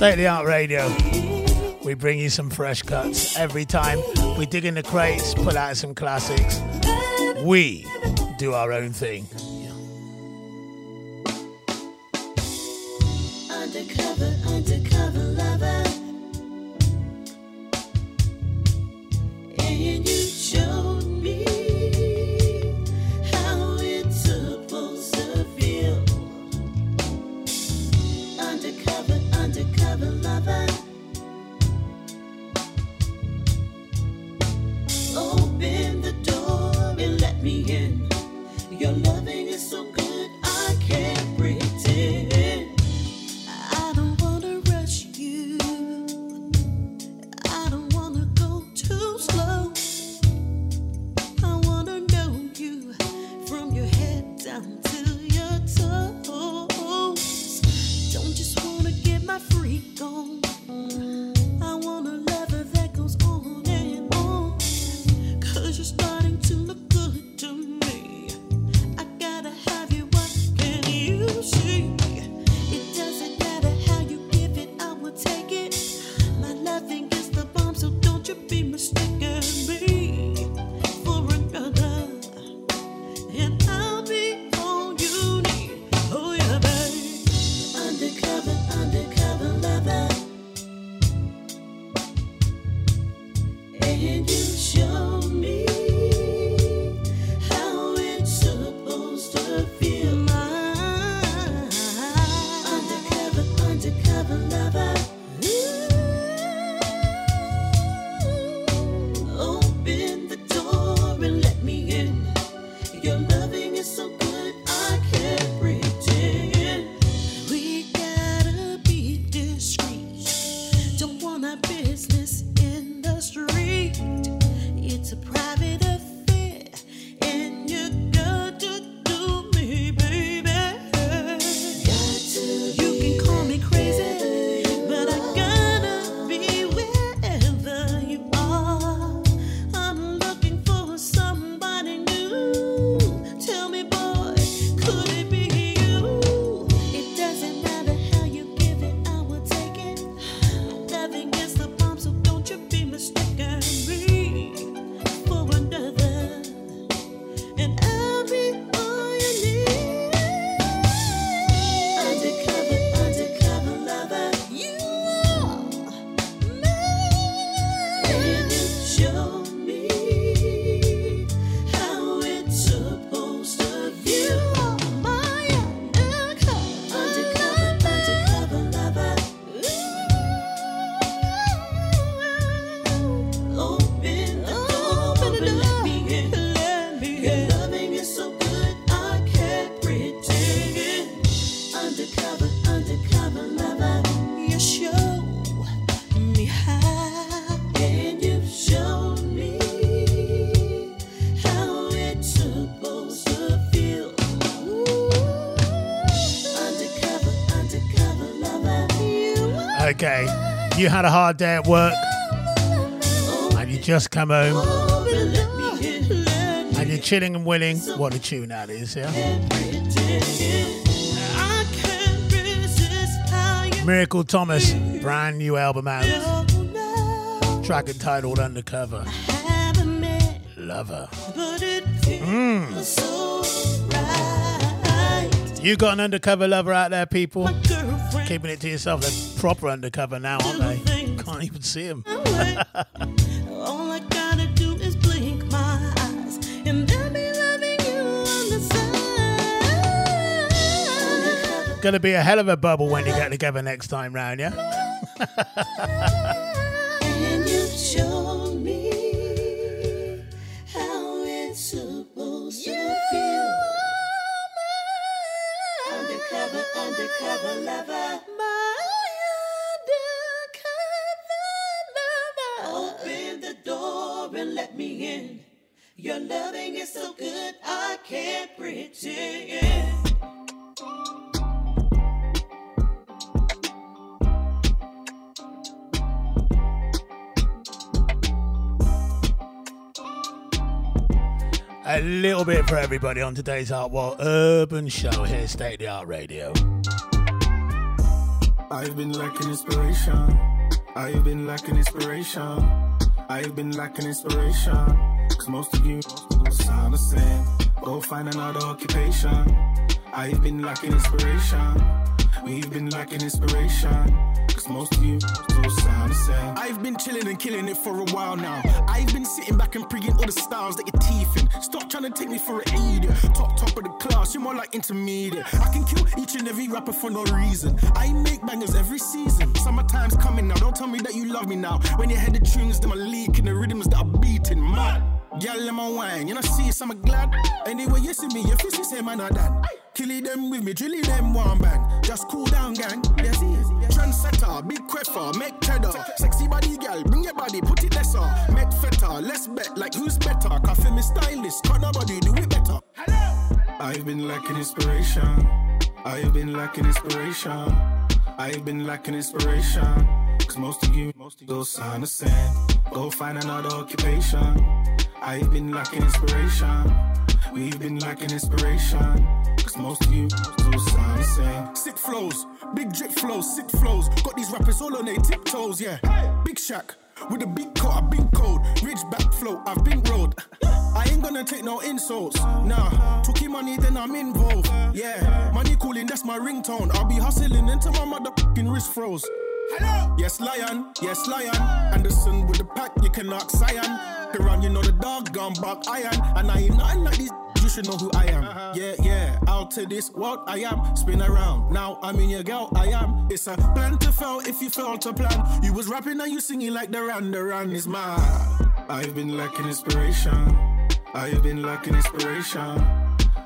State of the Art Radio. We bring you some fresh cuts every time. We dig in the crates, pull out some classics. We do our own thing. Hard day at work, and you just come home, and you're chilling and willing. What a tune that is, yeah. Miracle Thomas, brand new album out. Track entitled Undercover. Lover. Mm. You got an undercover lover out there, people? Keeping it to yourself. They're proper undercover now, aren't they? Can't even see them. All I gotta do is blink my eyes, and they'll be loving you on the side. Gonna be a hell of a bubble when you get together next time round, yeah? everybody on today's Art World Urban Show here, State of the Art Radio. I've been lacking inspiration. I've been lacking inspiration. I've been lacking inspiration. Cause most of you sound the same. Go find another occupation. I've been lacking inspiration. We've been lacking inspiration. Most of you still sound the same. I've been chilling and killing it for a while now. I've been sitting back and preying all the styles that you're teeth in. Stop trying to take me for an idiot. Top, top of the class, you're more like intermediate. I can kill each and every rapper for no reason. I make bangers every season. Summertime's coming now. Don't tell me that you love me now. When you hear the tunes, them are leaking, the rhythms that are beating, man. Girl, let my wine, you know, see, so I'm glad. Anyway, you see me, your face is say, man, I done. Killing them with me, drilling them one bang. Just cool down, gang. Yes, yes. Trendsetter, big queffer, make cheddar. Sexy body, girl, bring your body, put it lesser. Make fetter, let's bet, like who's better? Coffee me stylist, cut nobody, do it better. I've been lacking inspiration. I've been lacking inspiration. I've been lacking inspiration. Cause most of you still sign the same. Go find another occupation. I've been lacking inspiration. We've been lacking inspiration. Cause most of you still sound the same. Sick flows, big drip flows, sick flows. Got these rappers all on their tiptoes, yeah. Big Shack with a big coat, I've been cold. Rich back flow, I've been road. I ain't gonna take no insults. Nah, took your money, then I'm involved. Yeah, money calling, that's my ringtone. I'll be hustling until my motherfucking wrist froze. Hello? Yes, Lion, yes, Lion. Anderson with the pack, you can knock Around, you know the dog gone back iron. And I ain't nothing like these. You should know who I am. Uh-huh. Yeah, yeah. Out to this world, I am. Spin around. Now I'm in your girl, I am. It's a plan to fail if you fail to plan. You was rapping and you singing like the run, the run is mine. I've been lacking inspiration. I've been lacking inspiration.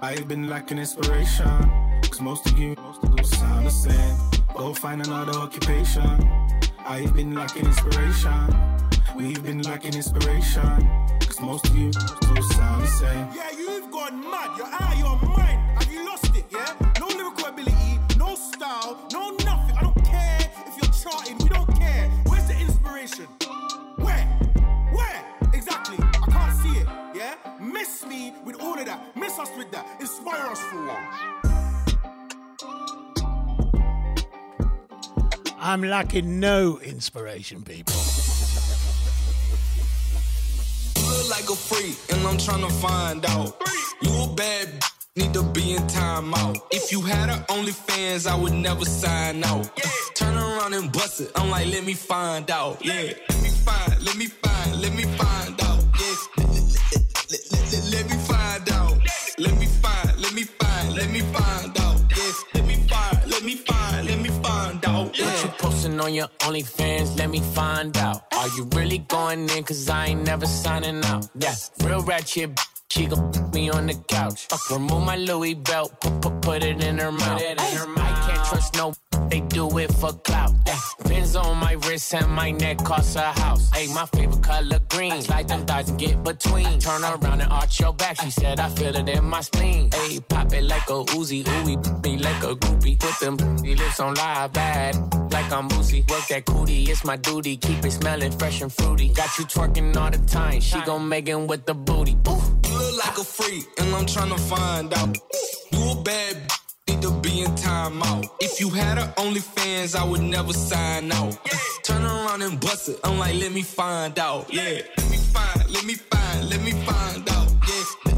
I've been lacking inspiration. Cause most of you sound the same. Go find another occupation. I've been lacking inspiration. We've been lacking inspiration. Cause most of you still sound the same. Yeah, you've gone mad. You're out of your mind. Have you lost it? Yeah. No lyrical ability, no style, no nothing. I don't care if you're charting. We don't care. Where's the inspiration? Where? Where? Exactly. I can't see it. Yeah. Miss me with all of that. Miss us with that. Inspire us for one. I'm lacking no inspiration, people. Look like a freak, and I'm trying to find out. You a bad b- need to be in timeout. If you had a OnlyFans, I would never sign out. Turn around and bust it. I'm like, let me find out. Yeah, let me find, let me find, let me find out. Yeah, let me find out. Let me find, let me find, let me find out. Yeah, let me find, let me find, Yeah. What you posting on your OnlyFans? Let me find out. Are you really going in? Cause I ain't never signing out. Yeah, real ratchet. She gon' put me on the couch. Remove my Louis belt, put, put, put it in her mouth. I can't trust no. They do it for clout. Yeah. Pins on my wrist and my neck cost a house. Hey, my favorite color green. Slide them thighs and get between. Turn around and arch your back. She said I feel it in my spleen. Hey, pop it like a Uzi, ooey, me like a groupie. Put them lips on live bad, like I'm boozy. Work that cootie, it's my duty. Keep it smelling fresh and fruity. Got you twerking all the time. She gon' make it with the booty. Ooh. Like a freak, and I'm tryna find out. You a bad need to be in timeout. If you had a OnlyFans, I would never sign out. Turn around and bust it. I'm like, let me find out. Yeah, let me find, let me find, let me find out. Yeah, let,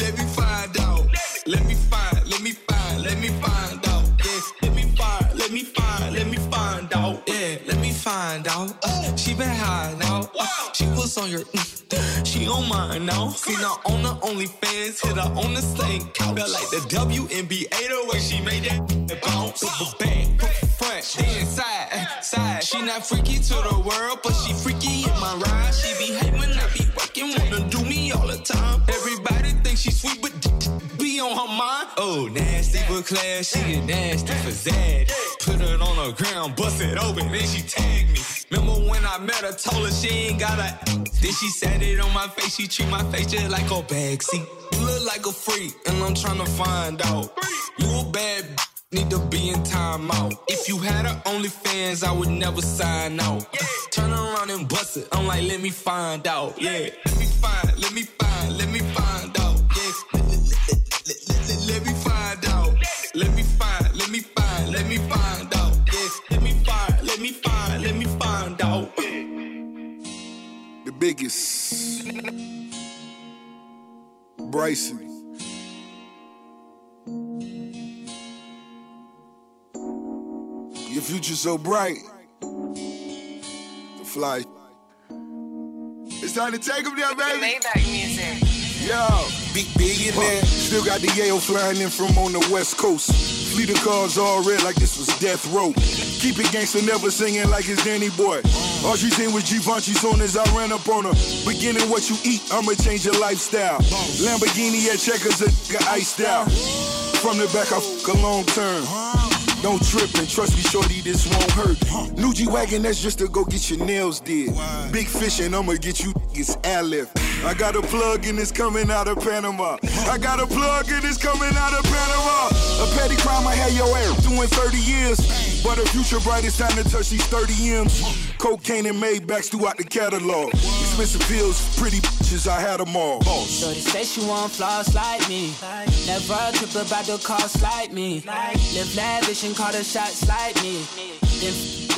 let, me find out. Let me find, let me find, let me find out. Yeah, let me find, let me find, let me find out. Yeah, find out. Uh, she been high now. Uh, she was on your, mm, she on mine now. Seen her on the OnlyFans, hit her on the same couch. Felt like the WNBA the way she made that bounce. The back, front, then side, side. She not freaky to the world, but she freaky in my ride. She be when I be working, wanna do me all the time. Everybody thinks she sweet, but on her mind. Oh, nasty but class, she get nasty for Zad. Put it on the ground, bust it open, then she tagged me. Remember when I met her, told her she ain't got a. Then she said it on my face, she treat my face just like a bag. See, you look like a freak, and I'm tryna find out. You a bad need to be in timeout. If you had a OnlyFans, I would never sign out. Turn around and bust it. I'm like, let me find out. Yeah, let me find, let me find, let me find out. Yeah, let, me find out. Let me find, let me find, let me find out. Yeah, let me find, let me find, let me find out. The biggest. Bryson. Your future so bright. The fly. It's time to take them there, baby. Maybach music. Yo, big there. Still got the Yale flying in from on the west coast. Fleet of cars all red like this was death row. Keep it gangster, never singing like it's Danny Boy. All she seen was Givenchy soon as I ran up on her. Beginning what you eat, I'ma change your lifestyle. Lamborghini at checkers, a iced out. From the back, I fuck a long term. Don't trip and trust me, shorty, this won't hurt. New G Wagon, that's just to go get your nails did. Big fish and I'ma get you niggas airlift. I got a plug and it's coming out of Panama. I got a plug and it's coming out of Panama. A petty crime I had your ass doing 30 years. But the future bright, it's time to touch these 30 M's. Cocaine and Maybachs throughout the catalog. Expensive pills, pretty bitches, I had them all. Shorty say she want flaws like me. Never trip about the cost like me. Live lavish and call the shots like me.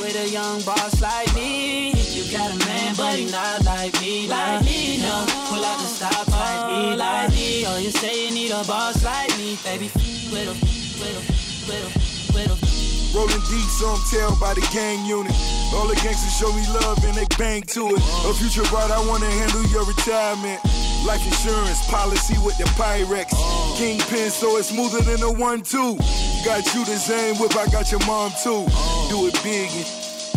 With a young boss like me. You got a man, but he not like me. Like me, no. Pull out the stop like me, like me. Oh, you say you need a boss like me, baby. With a, with a, with a, with a. Rolling deep, so I'm tailed by the gang unit. All the gangsters show me love and they bang to it. A future bride, I wanna handle your retirement. Life insurance policy with the Pyrex. Kingpin, so it's smoother than a one-two. Got you the same whip, I got your mom too. Do it big and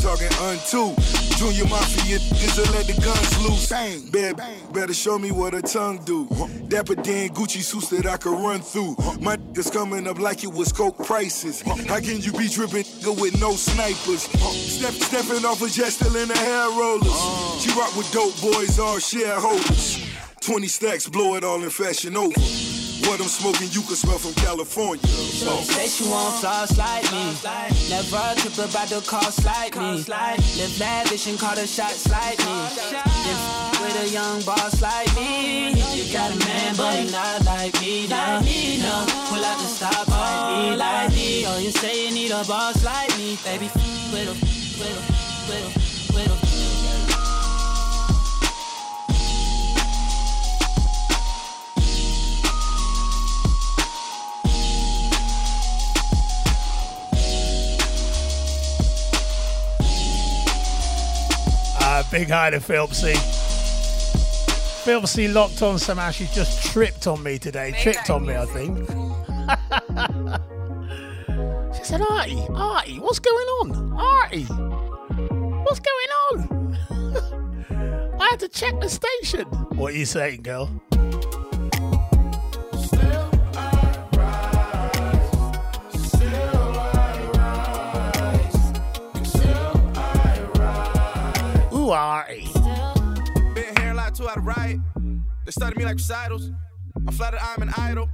talking unto. Junior Mafia niggas will let the guns loose. Bad better show me what a tongue do. Dapper Dan Gucci suits that I could run through. My niggas coming up like it was coke prices. How can you be dripping with no snipers? Step stepping off a jet still in the hair rollers. She rock with dope boys, all shareholders. 20 stacks, blow it all in fashion over. What I'm smoking, you can smell from California. Shorty say she want flaws like me. Never trip about the cost like me. Live lavish and call the shots like me. F- with a young boss like me. You got a man, but he not like me. Like me, no. Pull out the stop oh, like me, like me. Oh, you say you need a boss like me, baby. With a, with a, with a, Uh, big hi to Philpsy. Philpsy locked on somehow. She's just tripped on me today. Tripped on me, I think. she said, Artie, Artie, what's going on? Artie, what's going on? I had to check the station. What are you saying, girl? U-R-E. Been here a lot too out of. They study me like recitals. I'm flattered I'm an idol.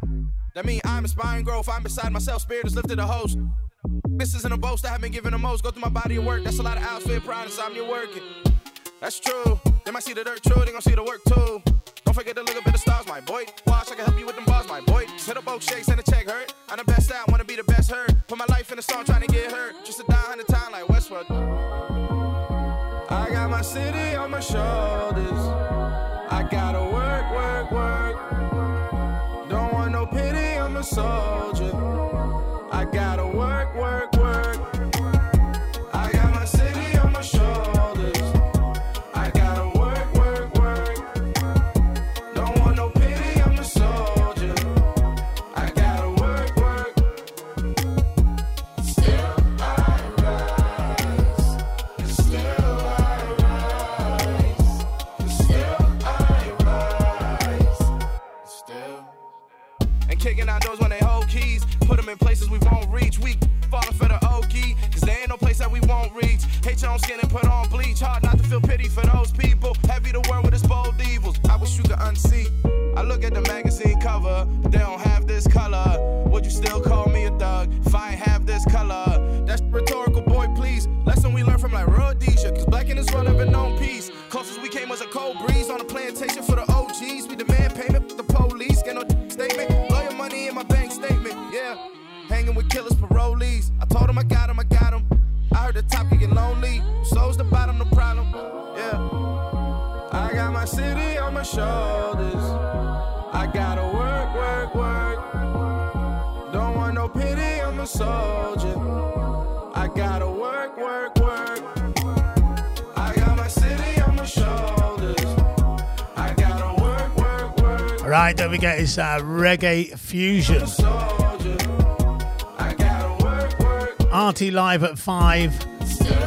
That mean I'm inspiring growth. I'm beside myself. Spirit is lifted a host. This isn't a boast. I have been given the most. Go through my body of work. That's a lot of hours outfit, pride, insomnia working. That's true. They might see the dirt true. They gon' see the work too. Don't forget to look up at the stars, my boy. Watch, I can help you with them bars, my boy. Hit a boat shakes and a check hurt. I'm the best out, wanna be the best hurt. Put my life in a song, trying to get hurt. Just to die hundred times like Westworld. I got my city on my shoulders. I gotta work, work, work. Don't want no pity, I'm a soldier. Don't forget it's uh, reggae fusion. Artie live at five,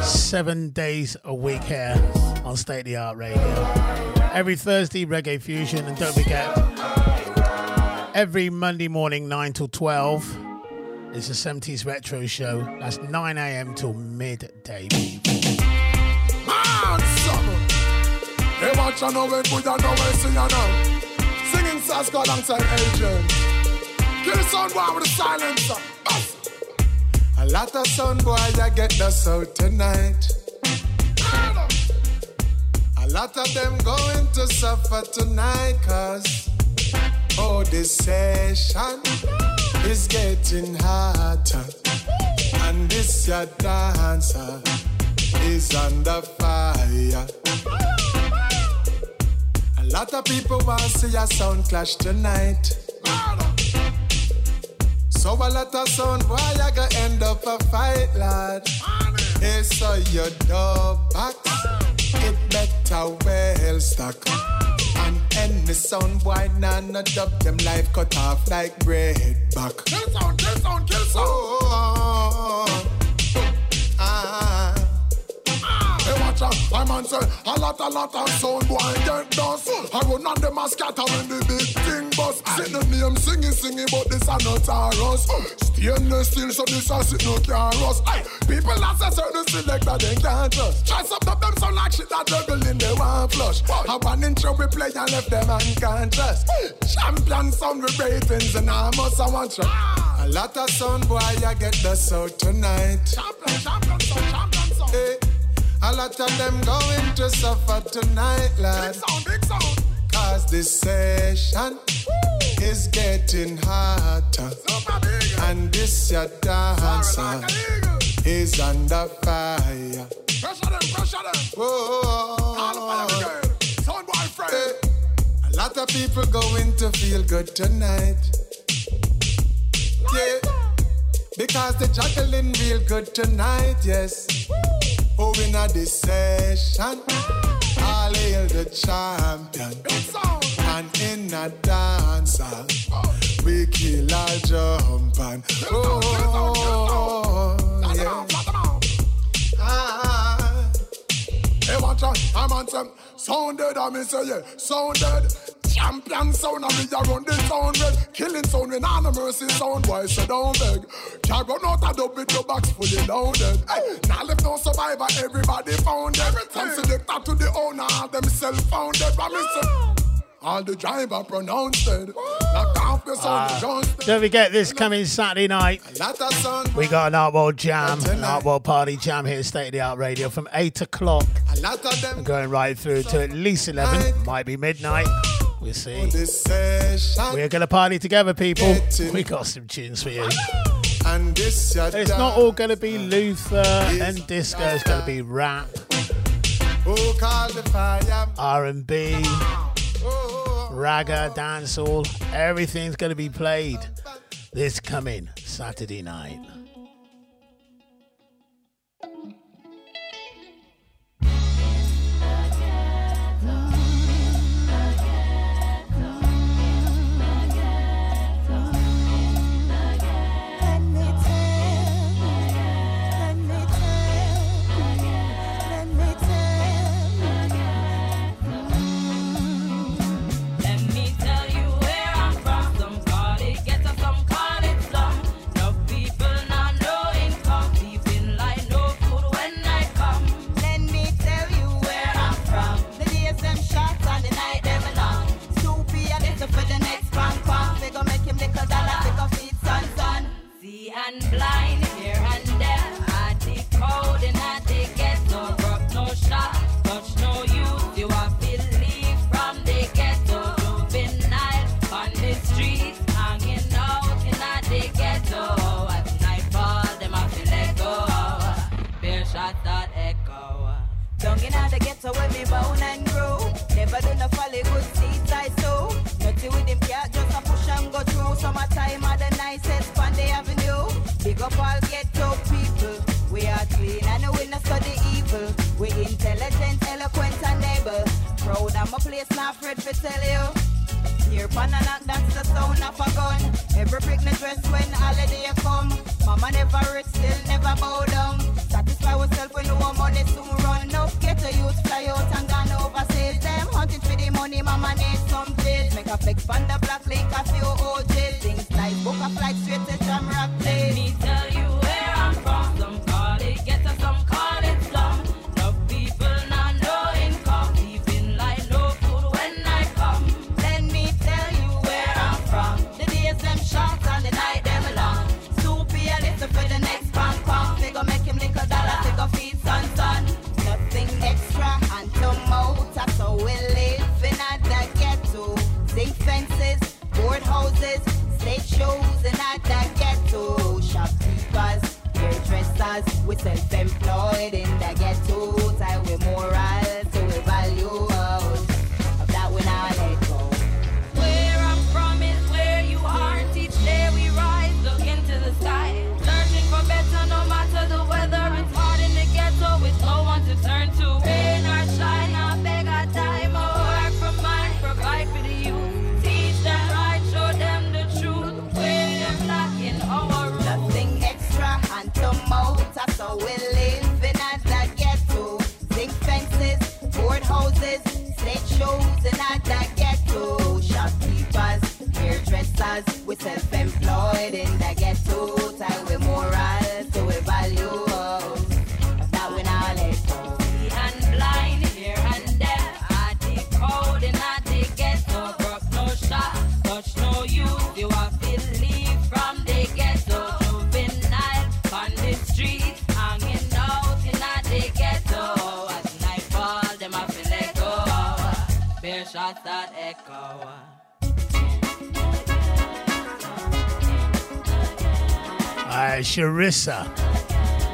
seven days a week here on State of the Art Radio. Every Thursday, reggae fusion, and don't forget every Monday morning, nine till twelve. It's a 70s retro show. That's 9 a.m. till midday. Man, Singing Saska alongside Adrian. Kill the sound boy with a silencer. A lot of sound boy I get the sound tonight. A lot of them going to suffer tonight cause oh this session is getting hotter and this your dancer is under fire. Lot of people want to see a sound clash tonight. So a lot of sound boy I gonna end up a fight, lad. Hey, so your door box, it better well stock. And any sound boy nah no dub them life cut off like bread back. Kill sound, kill sound, kill sound. Oh, ah. My man say a lot, a lot of sound boy get dust. I run on them a scatter when the big thing bust. See the name singing, singing, but this are not ours. Stainless steel, so this a sit no can rust. Aye, people that say certain selector they can't trust. Try some of them sound like shit that juggle in the one flush. I one in trouble play and left them unconscious. Champion sound with ratings and I must I want you. A lot of sound boy I get the sound tonight. Champion, champion sound, champion sound. Hey. A lot of them going to suffer tonight, lad. Big sound, big sound. Cause this session is getting hotter. And this your dancer is under fire. Pressure them, pressure them. Whoa. Sound boy friend. A lot of people going to feel good tonight. Yeah. Because they're juggling real good tonight, yes. Oh, in a session, I'll hail the champion. And in a dancer, we kill a jump and oh, yeah. Ah. Hey, watch out, I'm on some sounded, I mean say yeah, sounded. Champion sound and me a run the town red. Killing sound when on a mercy sound. Why so don't beg? Can't run out a dub with your box fully loaded. Hey, now left no survivor, everybody found it. From selector to the owner, themself founded. Promise. All the driver pronounced it. Knock off your Ah, soul, don't forget this coming Saturday night. We got an Art World Jam, an Art World Party Jam here at State of the Art Radio from 8 o'clock. Of them Going right through to at least 11, might be midnight. We'll see. We're going to party together, people. We got some tunes for you. And this It's not all going to be Luther and disco. It's going to be rap, oh, Who called the fire? R&B, ragga, dancehall. Everything's going to be played this coming Saturday night. And blind here and there. I decode and I dig get no rock, no shot, touch no youth. You are believe from the ghetto, juvenile on the street, hanging out in the ghetto. At nightfall, them a feel let go. Bear shot that echo. Down in the ghetto where me born and grow. Never do no folly good seeds I sow. Nothing with them cat, just a push and go through. Summertime are the nicest the. Up all ghetto people. We are clean and we not study evil. We intelligent, eloquent and able. Proud of my place, not afraid to tell you. Here pan and that's the sound of a gun. Every brick me dress when holiday come. Mama never rich, still never bow down. Satisfy ourselves when no one money soon run. No get a youth fly out and gone overseas. Them hunting for the money, mama need some place. Make a flex on the block, link a few OJs. Things like book a flight straight to Jamrock Place. Houses, stage shows in a the ghetto. Shopkeepers, hairdressers, we self-employed in the ghetto. Tie we moral, Sharissa.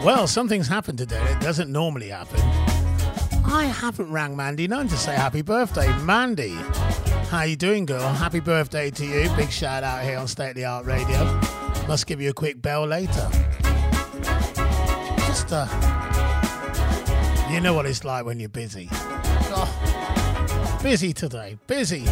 Well, something's happened today that doesn't normally happen. I haven't rang Mandy Nunn to say happy birthday. Mandy, how you doing, girl? Happy birthday to you. Big shout out here on State of the Art Radio. Must give you a quick bell later. Just, uh, you know what it's like when you're busy. Oh, busy today. Busy.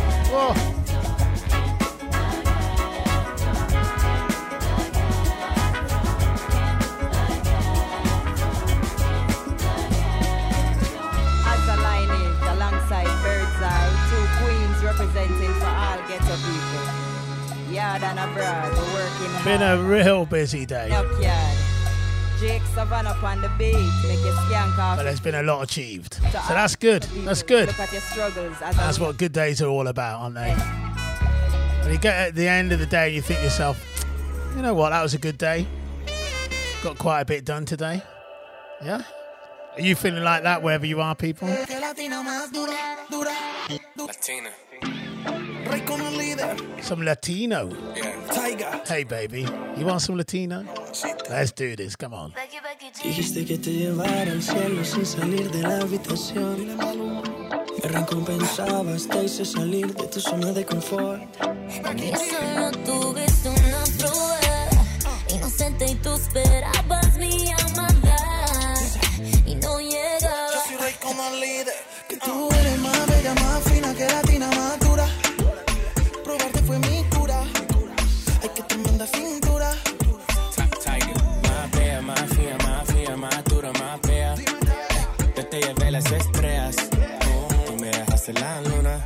Been a real busy day. Backyard. Jake Savannah on the beat, make you skank off. But there's been a lot achieved. So that's good. That's good. Look at your struggles That's what good days are all about, aren't they? When you get at the end of the day and you think to yourself, you know what, that was a good day. Got quite a bit done today. Yeah? Are you feeling like that wherever you are, people? Latina. Some Latino. Tyga. Hey, baby. You want some Latino? Let's do this. Come on. Dijiste que te llevara al cielo sin salir de la habitación. Me recompensabas, te hice salir de tu zona de confort. Que solo tuviste una prueba inocente y tú esperabas mi llamada dejaste la luna.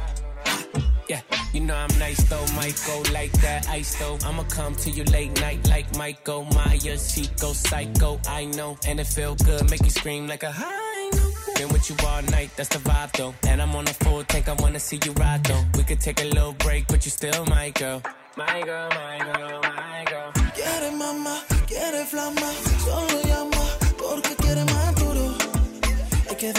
Yeah, you know I'm nice though, might go like that ice though. I'ma come to you late night like Michael Myers. She go psycho, I know, and it feel good, make you scream like a high note. Been with you all night, that's the vibe though. And I'm on a full tank, I wanna see you ride though. We could take a little break, but you still my girl. My girl, my girl, my girl. Quiere mamá, quiere flama, solo llama porque quiere más duro. Ay, que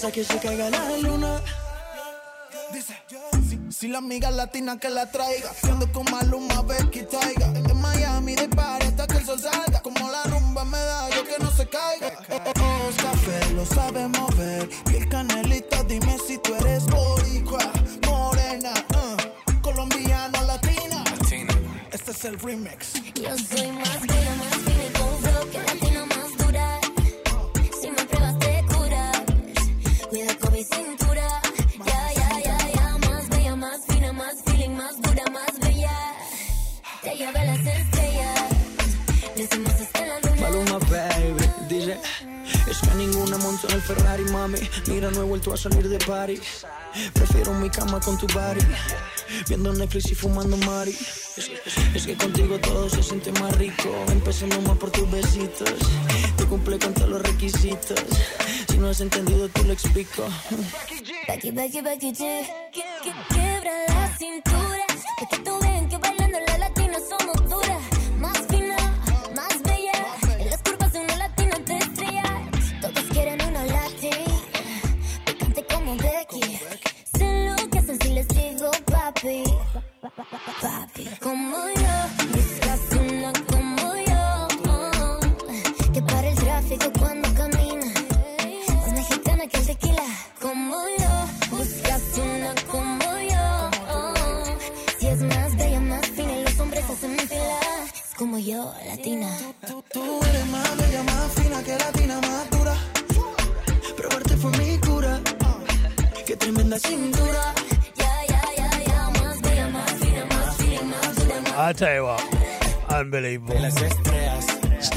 Hasta que se caiga la luna. Dice, si, si la amiga latina que la traiga, siendo con Maluma, Becky Taiga. En Miami de party hasta que el sol salga. Como la rumba me da, yo que no se caiga. Oh, café, lo sabe mover. Y el canelita, dime si tú eres boricua, morena, uh, colombiana, latina. Este es el remix. Salir de party. Prefiero mi cama con tu body. Viendo Netflix y fumando Mari. Es, que contigo todo se siente más rico. Empezando más por tus besitos. Te cumple con todos los requisitos. Si no has entendido, tú lo explico. Becky, Becky, Becky G.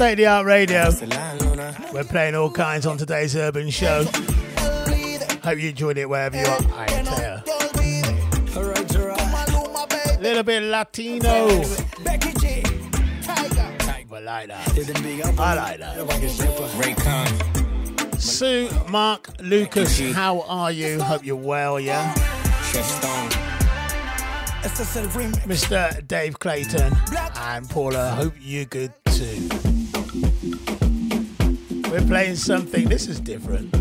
State of the art radio. We're playing all kinds on today's urban show. Hope you enjoyed it wherever you are. I tell ya. Little bit Latino. Becky G. Tyga. I like that. I like that. Raycon. Sue, Mark, Lucas, how are you? Hope you're well, yeah? Este es el remix. Mr. Dave Clayton and Paula, hope you're good too. We're playing something, this is different.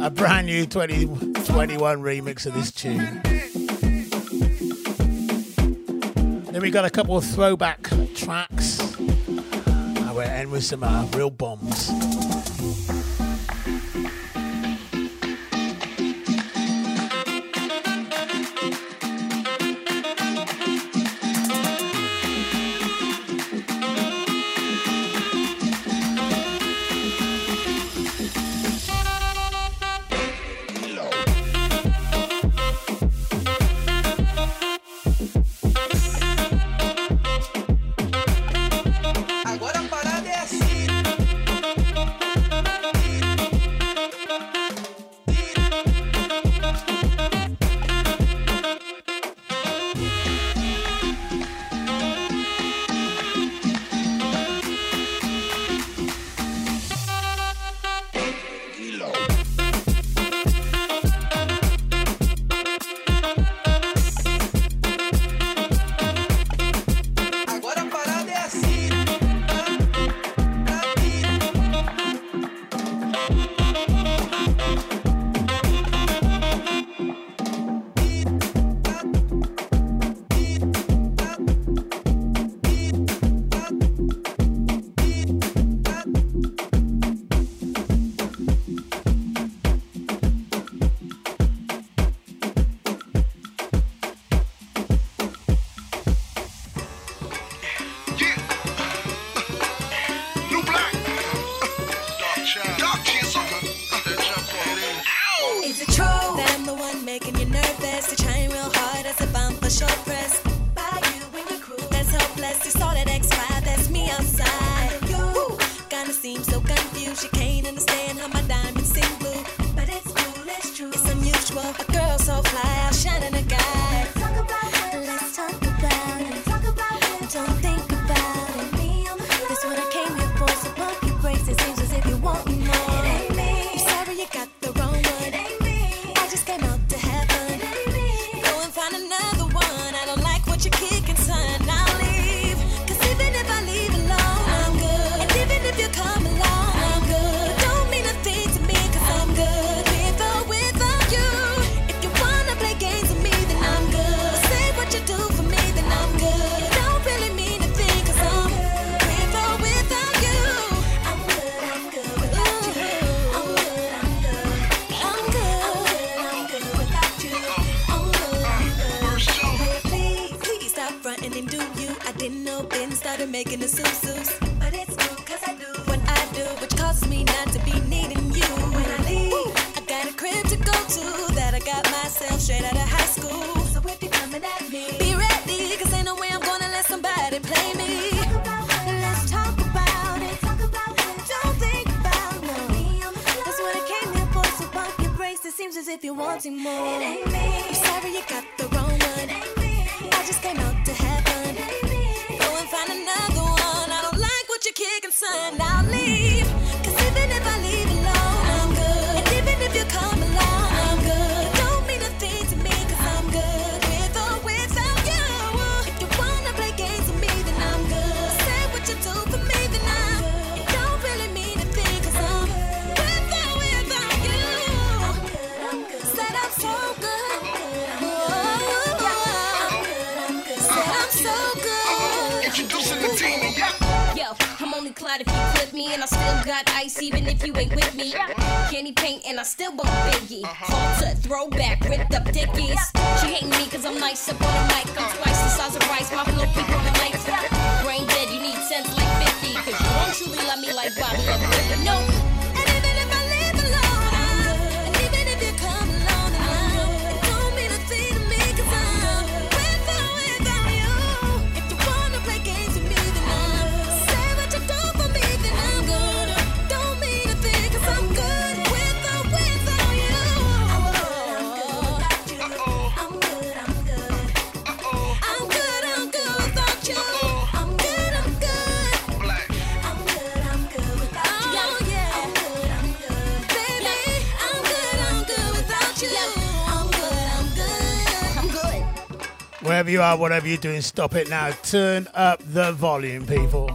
A brand new 2021 remix of this tune. Then we got a couple of throwback tracks. And we'll end with some uh, real bombs. are, whatever you're doing, stop it now. Turn up the volume, people.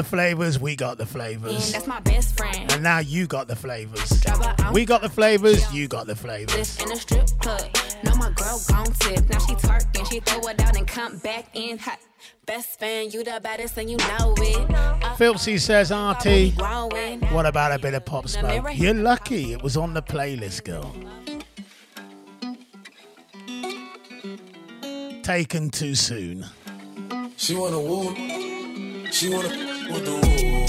the flavors, we got the flavors. that's my best friend. And now you got the flavors. We got the flavors, you got the flavors. In a strip club, know my girl gone tip. Now she twerking, she throw it out and come back in hot. Best fan, you the baddest and you know it. Uh, says, Auntie, what about a bit of pop smoke? You're lucky it was on the playlist, girl. Taken too soon. She wanna woo. She wanna with the woo.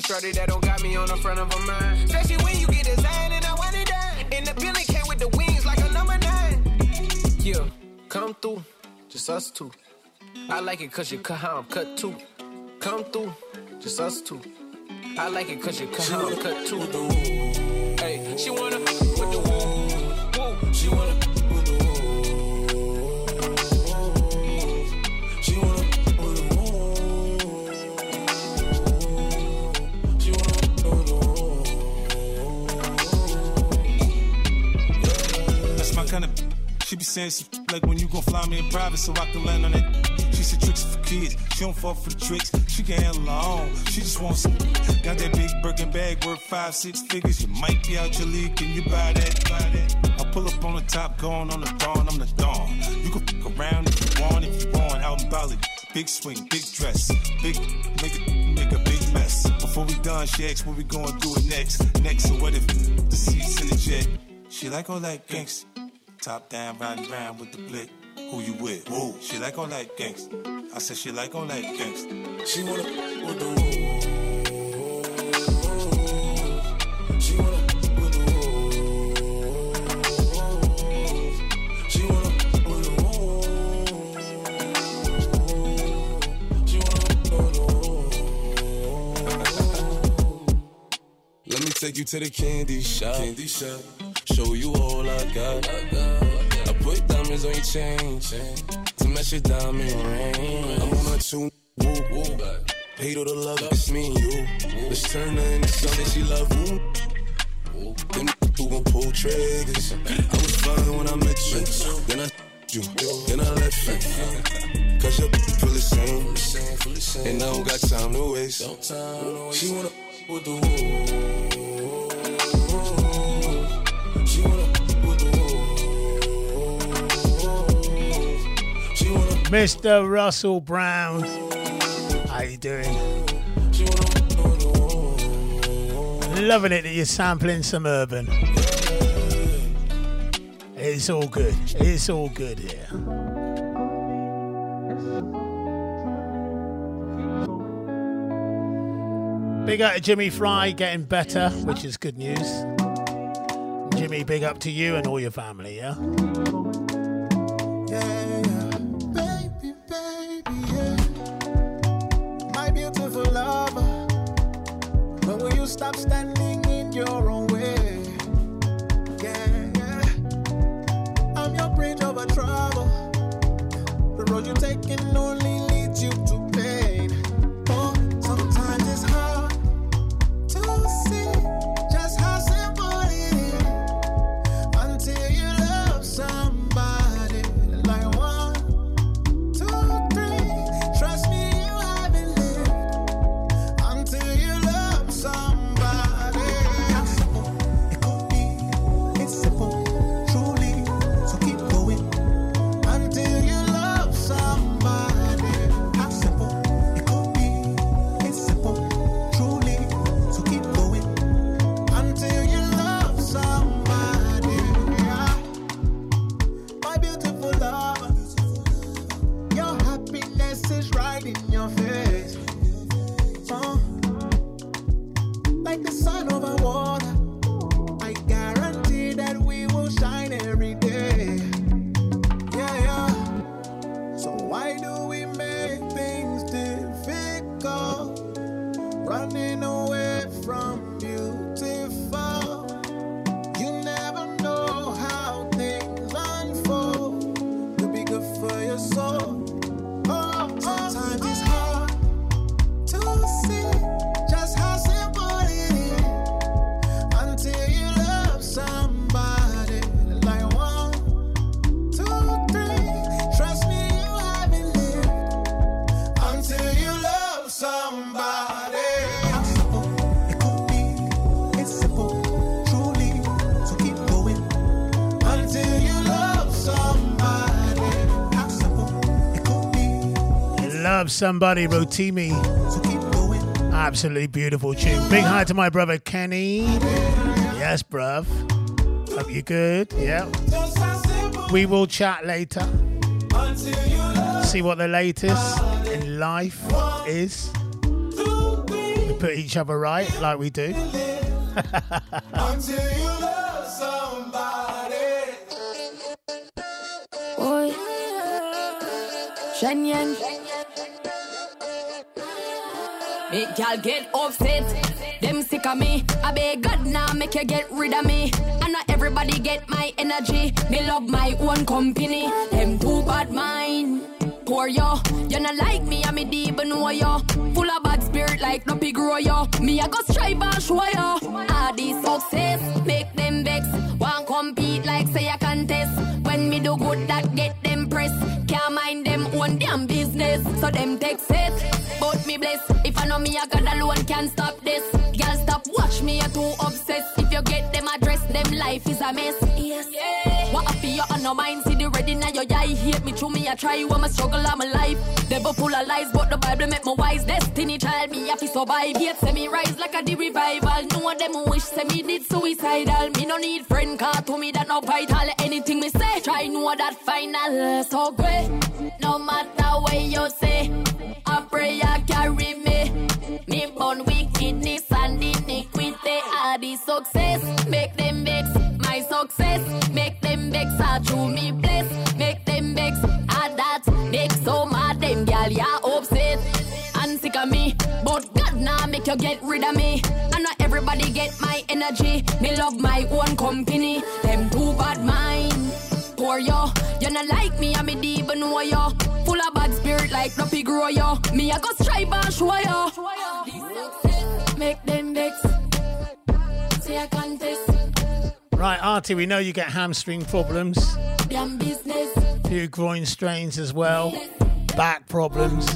A shorty that don't got me on the front of her mind? Especially when you get designed and I want it done. And the came with the wings like a number nine. Yeah, come through, just us two. I like it cause you cut how I'm cut too. Come through, just us two. I like it cause you cut how I'm cut too. Hey, she wanna with the woo. She wanna saying like when you gon' fly me in private so I can land on it. She said tricks for kids. She don't fall for tricks. She can handle her own. She just wants some. Got that big Birkin bag worth five, six figures. You might be out your league. Can you buy that? Buy that? I pull up on the top, going on the dawn. I'm the dawn. You can fuck around if you want. If you want, out in Bali. Big swing, big dress, big make a make a big mess. Before we done, she asked what we gonna do next. Next, so what if the seats in the jet? She like all that gangsta. Top down, riding round with the blick. Who you with? Who? She like all that gangsta. I said she like all that gangsta. She wanna with the woo. She wanna with the woo. She wanna with the woo. She wanna with the woo. Let me take you to the candy shop. Candy shop. All I got. I put diamonds on your chain to match your diamond ring. I'm on a two woo woo. Hate all the love, it's me and you. Let's turn her into something she love. Woo. Them who gon' pull triggers. I was fine when I met you. Then I you. Then I left you. Cause your feel the same. And I don't got time to waste. She wanna with the woo. Mr. Russell Brown. How you doing? Loving it that you're sampling some urban. It's all good. It's all good here. Big up to Jimmy Fry getting better, which is good news. Jimmy, big up to you and all your family, yeah? Stop standing in your own way? Yeah, yeah. I'm your bridge over trouble. The road you're taking only Love Somebody, Rotimi. Absolutely beautiful tune. Big hi to my brother Kenny. Yes, bruv. Hope you're good. Yeah. We will chat later. See what the latest in life is. We put each other right like we do. Until you Make y'all get upset. Them sick of me. I beg God now make you get rid of me. I know everybody get my energy. Me love my own company. Them too bad mind. Poor yo, you not like me, I'm a deep know yo. Full of bad spirit like no pig grow yo. Me I go strive and show yo. Ah, this success make them vex. Want compete When me do good, that get them press. Can't mind them own damn business. So them take it, but me bless. If I know me, I got alone, can't stop this. Girl, stop watch me, you're too obsessed. If you get them address, them life is a mess. Yes. Yeah. What you on no mind, see the ready now your eye. Hate me, through me, I try I'm a struggle, I'm alive. Devil full of lies, but the Bible make me wise. Destiny child, me have to survive. Yet me rise like a the revival. No one them wish say me did suicidal. Me no need friend, car to me that no vital. Anything me say, try know that final. So great, no matter what you say. I pray I carry me. Me born wickedness and iniquity. Are the success, make them vex. My success, make them vex. I true me bless, make them vex. I that make so mad them gal ya upset and sick of me. But God now make you get rid of me. I know everybody get my energy. Me love my own company. Them too bad mind. Poor yo, you not like me, I'm a deep know yo. Full of bad spirit like pig grow yo. Me I go strive and show yo. Make them vex. Say I contest. Right, Artie, we know you get hamstring problems, business. few groin strains as well, back problems,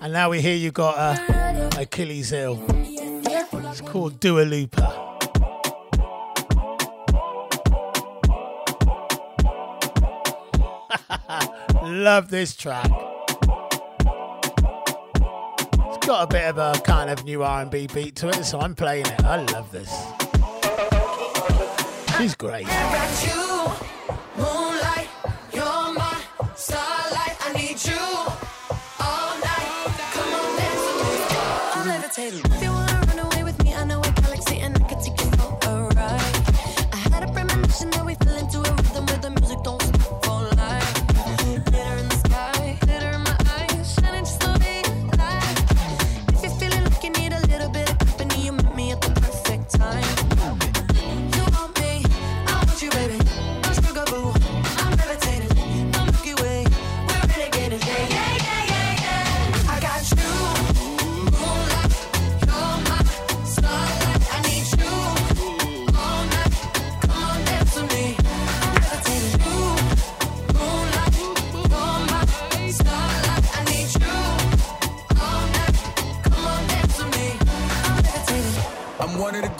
and now we hear you got a Achilles heel. It's called Dua Lipa. Love this track. Got a bit of a kind of new R&B beat to it, so I'm playing it. I love this. She's great.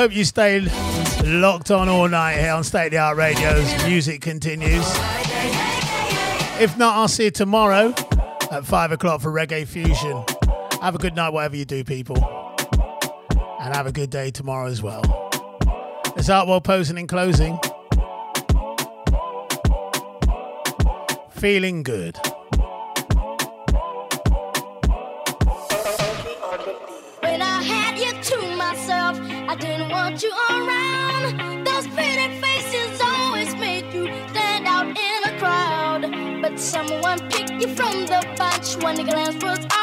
hope you stayed locked on all night here on State of the Art Radio's Music Continues. If not, I'll see you tomorrow at 5 o'clock for Reggae Fusion. Have a good night, whatever you do, people. And have a good day tomorrow as well. It's Artworld posing in closing. Feeling good. From the bunch.